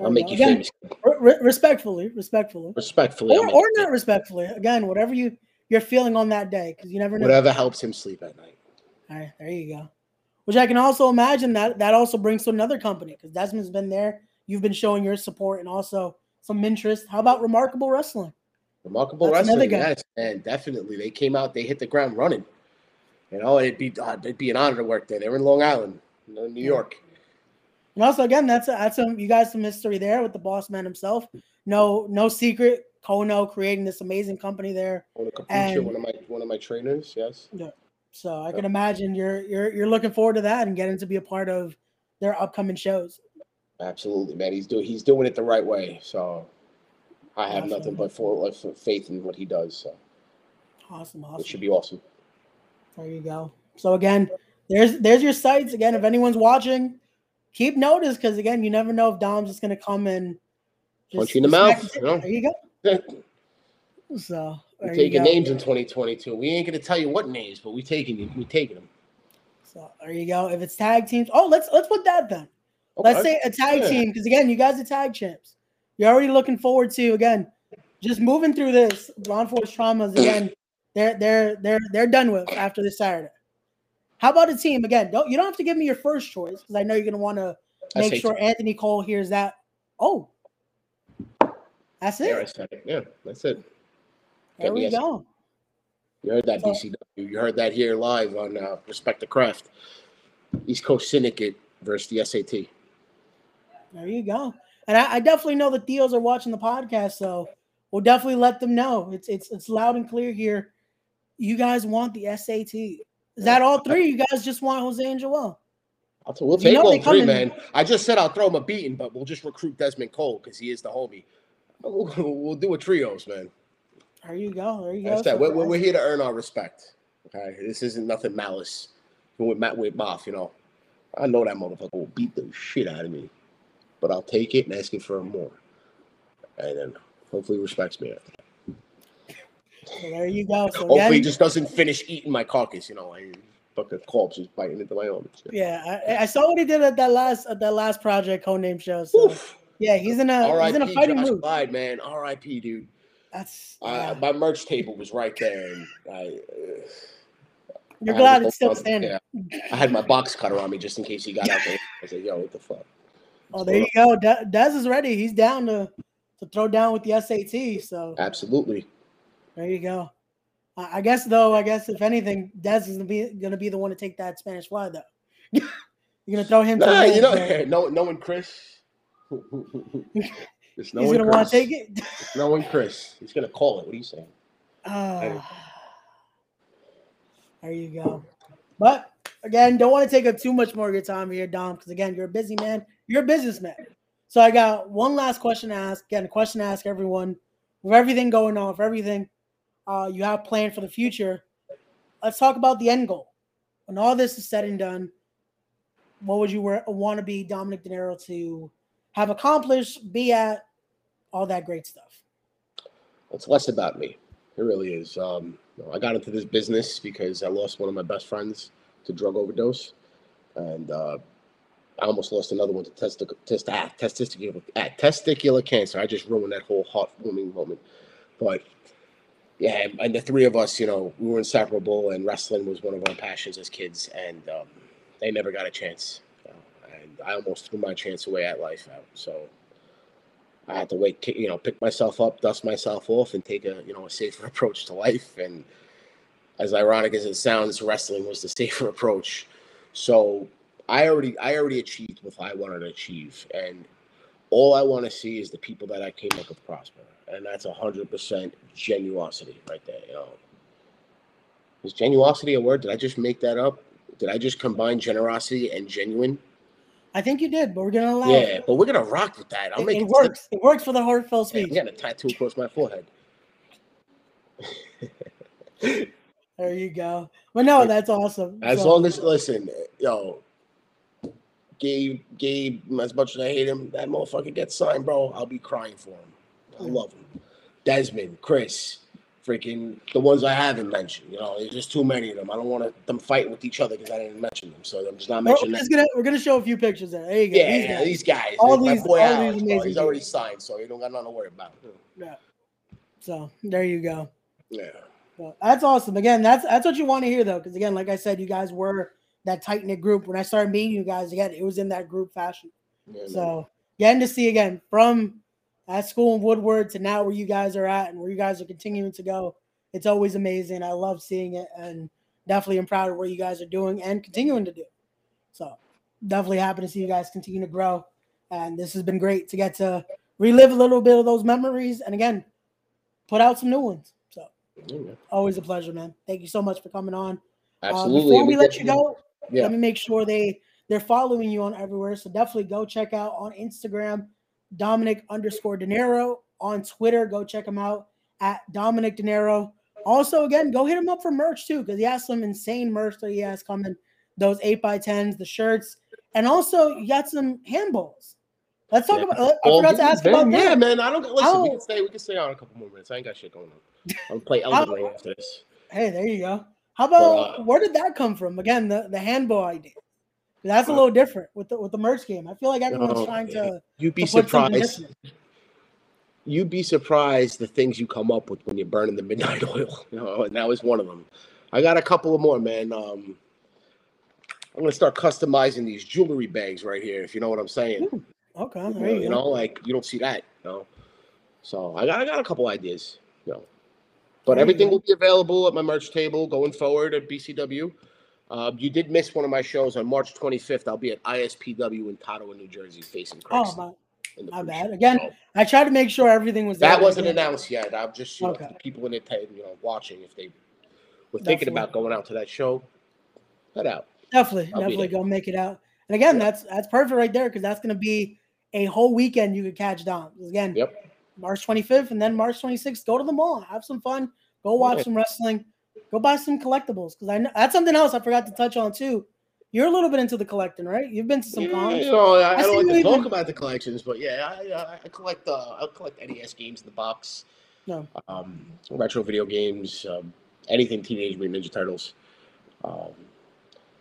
I'll make you. Again, famous. re- re- respectfully, respectfully. Respectfully, or, or not respectfully. Again, whatever you you're feeling on that day, because you never know. Whatever helps him sleep at night. All right, there you go. Which I can also imagine that that also brings to another company because Desmond's been there. You've been showing your support and also some interest. How about Remarkable Wrestling? Remarkable That's wrestling, yes, and definitely they came out. They hit the ground running. You know, it'd be uh, it'd be an honor to work there. They were in Long Island, you know, New Yeah. York. And also, again, that's a, that's some you guys some history there with the boss man himself. No, no secret. Kono creating this amazing company there. Ona Capucha, And- one of my one of my trainers. Yes, Yeah. So I can imagine you're you're you're looking forward to that and getting to be a part of their upcoming shows. absolutely, man. He's doing he's doing it the right way. So I have nothing but for for faith in what he does. So Awesome, it should be awesome. There you go. So again, there's there's your sites. Again, if anyone's watching, keep notice because again, you never know if Dom's just gonna come and Punch you in the mouth, you know? There you go. [LAUGHS] So we there you taking names in 2022. We ain't gonna tell you what names, but we taking you. We taking them. So there you go. If it's tag teams, oh let's let's put that then. Let's say a tag Yeah. team because again, you guys are tag champs. You're already looking forward to again just moving through this law enforcement traumas again. [CLEARS THROAT] They're they're they're they're done with after this Saturday. How about a team again? Don't you don't have to give me your first choice because I know you're gonna want to make sure Anthony Cole hears that. Oh, that's it. Yeah, I said it. Yeah, that's it. There we go. You heard that, BCW. You heard that here live on uh, Respect the Craft. East Coast Syndicate versus the SAT. There you go. And I, I definitely know the Theos are watching the podcast, so we'll definitely let them know. It's it's it's loud and clear here. You guys want the SAT. Is that all three? You guys just want Jose and Joel? I'll t- we'll take all three, man. I just said I'll throw him a beating, but we'll just recruit Desmond Cole because he is the homie. We'll, we'll, do a trios, man. There you go. There you That's go. That. We're, we're, here to earn our respect. Okay, this isn't nothing malice. With Matt with Maff, you know, I know that motherfucker will beat the shit out of me, but I'll take it and ask him for more, and then hopefully respects me after that. So there you go. So hopefully, he just doesn't finish eating my carcass. You know, I fucking corpse is biting into my arm. Yeah, I, I, saw what he did at that last at that last project codename show. So Oof. Yeah, he's in a he's in a fighting Josh mood. Clyde, man. R.I.P. Dude. That's uh, my merch table was right there, and I. Uh, You're I glad it's still standing. Yeah. I had my box cutter on me just in case he got out there. [LAUGHS] I said, "Yo, what the fuck?" Oh, there you go. De- Dez is ready. He's down to to throw down with the SAT. So absolutely. There you go. I guess though, I guess if anything, Dez is gonna be gonna be the one to take that Spanish fly though. [LAUGHS] You're gonna throw him. Nah, you know, [LAUGHS] no, knowing Chris. [LAUGHS] He's gonna want to take it. knowing Chris, he's gonna call it. What are you saying? Uh, there you go. But again, don't want to take up too much more of your time here, Dom, because again, you're a busy man. You're a businessman. So I got one last question to ask. Again, a question to ask everyone. With everything going on, for everything uh, you have planned for the future, let's talk about the end goal. When all this is said and done, what would you want to be Dominick Denaro to have accomplished, be at, all that great stuff? It's less about me. It really is. Um, I got into this business because I lost one of my best friends to drug overdose, and uh, I almost lost another one to testic- test- ah, testicular, ah, testicular cancer. I just ruined that whole heartwarming moment. But yeah, and the three of us, you know, we were inseparable, and wrestling was one of our passions as kids, and um, they never got a chance. I almost threw my chance away at life out. So I had to wait, you know, pick myself up, dust myself off, and take a, you know, a safer [LAUGHS] approach to life. And as ironic as it sounds, wrestling was the [LAUGHS] safer approach. So I already, I already achieved what I wanted to achieve, and all I want to see is the people that I came up with prosper and that's hundred percent genuosity right there. You know, is genuosity a word? Did I just make that up? Did I just combine generosity and genuine? I think you did, but we're gonna allow. Yeah, it. but we're gonna rock with that. I'll it, make it, it works. It works for the heartfelt speech. Yeah, I'm getting a tattoo across my forehead. [LAUGHS] there you go. But no, that's awesome. As so, long as listen, yo, Gabe, Gabe, as much as I hate him, that motherfucker gets signed, bro. I'll be crying for him. I love him. Desmond, Chris, freaking the ones I haven't mentioned. You know, there's just too many of them. I don't want them fighting with each other because I didn't mention them. So I'm just not mentioning. We're, just gonna we're gonna show a few pictures there. There you go. Yeah, these guys. These guys. All My these, boy all Alex, these amazing. He's already signed, so he don't got nothing to worry about. Yeah. So there you go. Yeah. So, that's awesome. Again, that's that's what you want to hear though, because again, like I said, you guys were that tight knit group. When I started meeting you guys again, it was in that group fashion. Yeah, so man. getting to see again from at school in Woodward to now where you guys are at and where you guys are continuing to go. It's always amazing. I love seeing it and definitely am proud of what you guys are doing and continuing to do. So definitely happy to see you guys continue to grow. And this has been great to get to relive a little bit of those memories and again, put out some new ones. So always a pleasure, man. Thank you so much for coming on. Absolutely. Uh, before we let you go, yeah. let me make sure they they're following you on everywhere. So definitely go check out on Instagram Dominick underscore Denaro on Twitter. Go check him out at Dominick Denaro. Also, again, go hit him up for merch too, because he has some insane merch that he has coming. Those eight by tens, the shirts, and also you got some handballs. Let's talk yeah. about. I forgot to ask man, about that. Yeah, man. I don't listen. How, we can stay. We can stay on a couple more minutes. I ain't got shit going on. I'll play [LAUGHS] Elden Ring after this. Hey, there you go. How about but, uh, where did that come from? Again, the the handball idea. That's a little different with the with the merch game. I feel like everyone's trying to. You'd be to surprised. you'd be surprised the things you come up with when you're burning the midnight [LAUGHS] oil. You know, and that was one of them. I got a couple of more, man. Um, I'm gonna start customizing these jewelry bags right here, if you know what I'm saying. Ooh, Okay, You know, you, you know, like you don't see that, you know. So I got I got a couple ideas, you know. But There everything will be available at my merch table going forward at BCW. Uh, you did miss one of my shows on March 25th. I'll be at ISPW in Totowa, New Jersey, facing Craig. Oh my, my bad. Again, I tried to make sure everything was. that wasn't Yeah. announced yet. I'm just you know, Okay. for people in it, you know, watching if they were thinking Definitely. about going out to that show, head out. Definitely, I'll definitely go make it out. And again, Yeah. that's that's perfect right there because that's going to be a whole weekend you could catch Dom. Again, Yep. March 25th and then March 26th. Go to the mall, have some fun, go watch Yeah. some wrestling, go buy some collectibles because I know that's something else I forgot to touch on too. You're a little bit into the collecting, right? You've been to some Yeah, cons. you know, I, I don't like to talk even- about the collections, but yeah, I, I, collect uh, I collect NES games in the box. No. um, retro video games, um, anything Teenage Mutant Ninja Turtles. Um,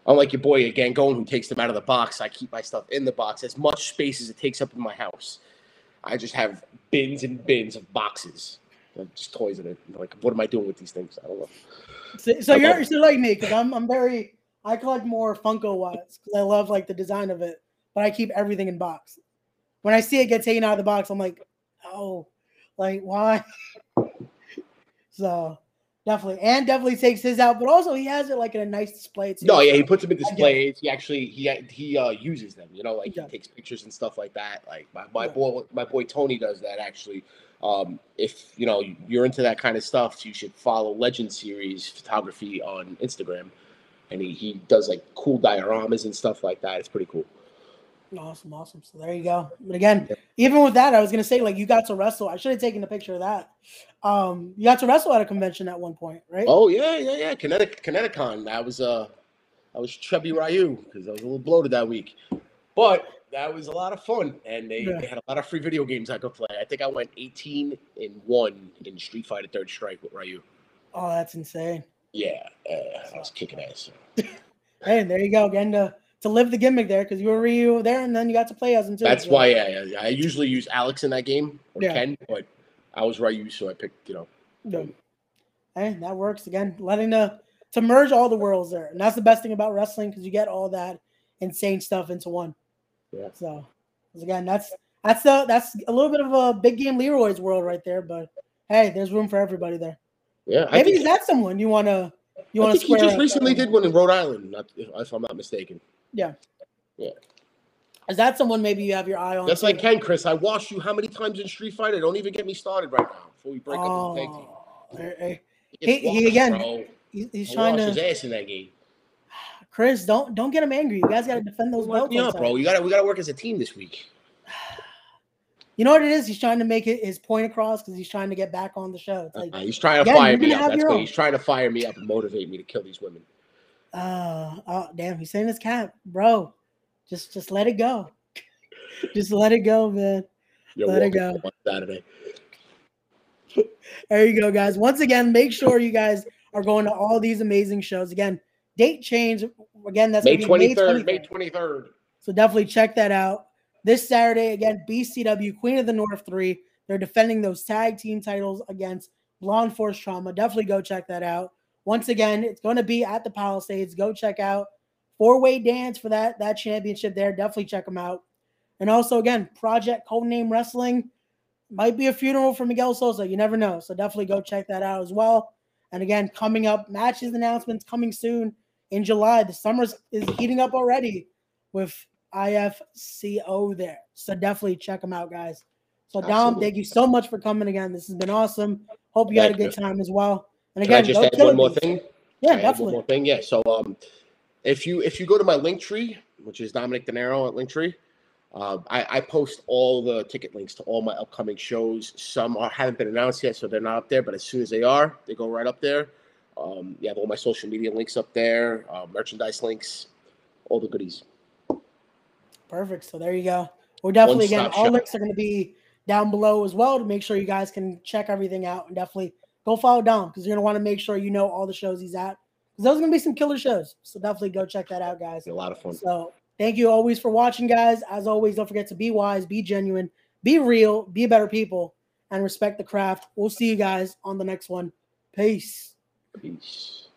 unlike your boy Gangone, who takes them out of the box, I keep my stuff in the box. As much space as it takes up in my house, I just have bins and bins of boxes, just toys in it. Like, what am I doing with these things? I don't know. So, so you're so like me because I'm I'm very I collect more Funko wise because I love like the design of it, but I keep everything in box. When I see it get taken out of the box, I'm like, oh, like why? [LAUGHS] so definitely, and definitely takes his out, but also he has it like in a nice display too. No, yeah, he puts them in I get it. displays. He actually he he uh, uses them. You know, like he takes pictures and stuff like that. Like my, my Yeah. boy my boy Tony does that actually. Um, if you know you're into that kind of stuff, you should follow Legend Series Photography on Instagram, and he, he does like cool dioramas and stuff like that. It's pretty cool. Awesome, awesome. So there you go. But again, Yeah. even with that, I was gonna say like you got to wrestle. I should have taken a picture of that. Um, you got to wrestle at a convention at one point, right? Oh yeah, yeah, yeah. Kinetic Kineticon. That was uh, I was chubby Ryu because I was a little bloated that week, but that was a lot of fun, and they, Yeah. they had a lot of free video games I could play. I think I went 18 and one in Street Fighter Third Strike with Ryu. Oh, that's insane. Yeah, uh, I was kicking ass. [LAUGHS] Hey, there you go. Again to live the gimmick there because you were Ryu there, and then you got to play as him too. That's so- why yeah, I usually use Alex in that game or Yeah. Ken, but I was Ryu, so I picked you know. Yeah. Hey, that works again. Letting the to merge all the worlds there, and that's the best thing about wrestling because you get all that insane stuff into one. Yeah. So, again, that's that's the that's a little bit of a big game Leroy's world right there. But hey, there's room for everybody there. Yeah, I Maybe think, is that someone you want to you I want to think he just recently did one in Rhode Island, if I'm not mistaken. Is that someone maybe you have your eye on? That's too? like Ken, Chris. I watched you how many times in Street Fighter? Don't even get me started right now before we break up the tag team. Oh, hey, hey, He, He- he again- he- he's I trying washed his to. ass in that game. Chris, don't don't get him angry. You guys got to defend those belts. up, bro. You gotta we gotta work as a team this week. [SIGHS] You know what it is? He's trying to make it his point across because he's trying to get back on the show. It's like, Uh, he's trying to yeah, fire me up. That's what own. he's trying to fire me up and motivate me to kill these women. Uh, oh damn, he's saying his cap, bro. Just just let it go. [LAUGHS] just let it go, man. You're Let it go. Saturday. There you go, guys. Once again, make sure you guys are going to all these amazing shows. Again, date change. Again, that's May twenty third. May twenty third. So definitely check that out. This Saturday, again, BCW Queen of the North 3. They're defending those tag team titles against Blonde Force Trauma. Definitely go check that out. Once again, it's going to be at the Palisades. Go check out Four Way Dance for that, that championship there. Definitely check them out. And also, again, Project Codename Wrestling. Might be a funeral for Miguel Sosa. You never know. So definitely go check that out as well. And again, coming up, matches announcements coming soon in July. The summer is heating up already with IFCO there. So definitely check them out, guys. So Dom, thank you so much for coming again. This has been awesome. Hope you had a Thank good time as well. And Can I again, just add one more thing? Yeah, add One more thing, yeah. So um, if you if you go to my link tree, which is Dominick Denaro at Linktree, uh, I, I post all the ticket links to all my upcoming shows. Some are, haven't been announced yet, so they're not up there. But as soon as they are, they go right up there. Um, you have all my social media links up there, uh, merchandise links, all the goodies. Perfect. So there you go. We're definitely again, One-stop all shop. links are going to be down below as well to make sure you guys can check everything out and definitely go follow Dom because you're going to want to make sure you know all the shows he's at. Because those are going to be some killer shows. So definitely go check that out, guys. A lot of fun. So thank you always for watching, guys. As always, don't forget to be wise, be genuine, be real, be better people, and respect the craft. We'll see you guys on the next one. Peace. Peace.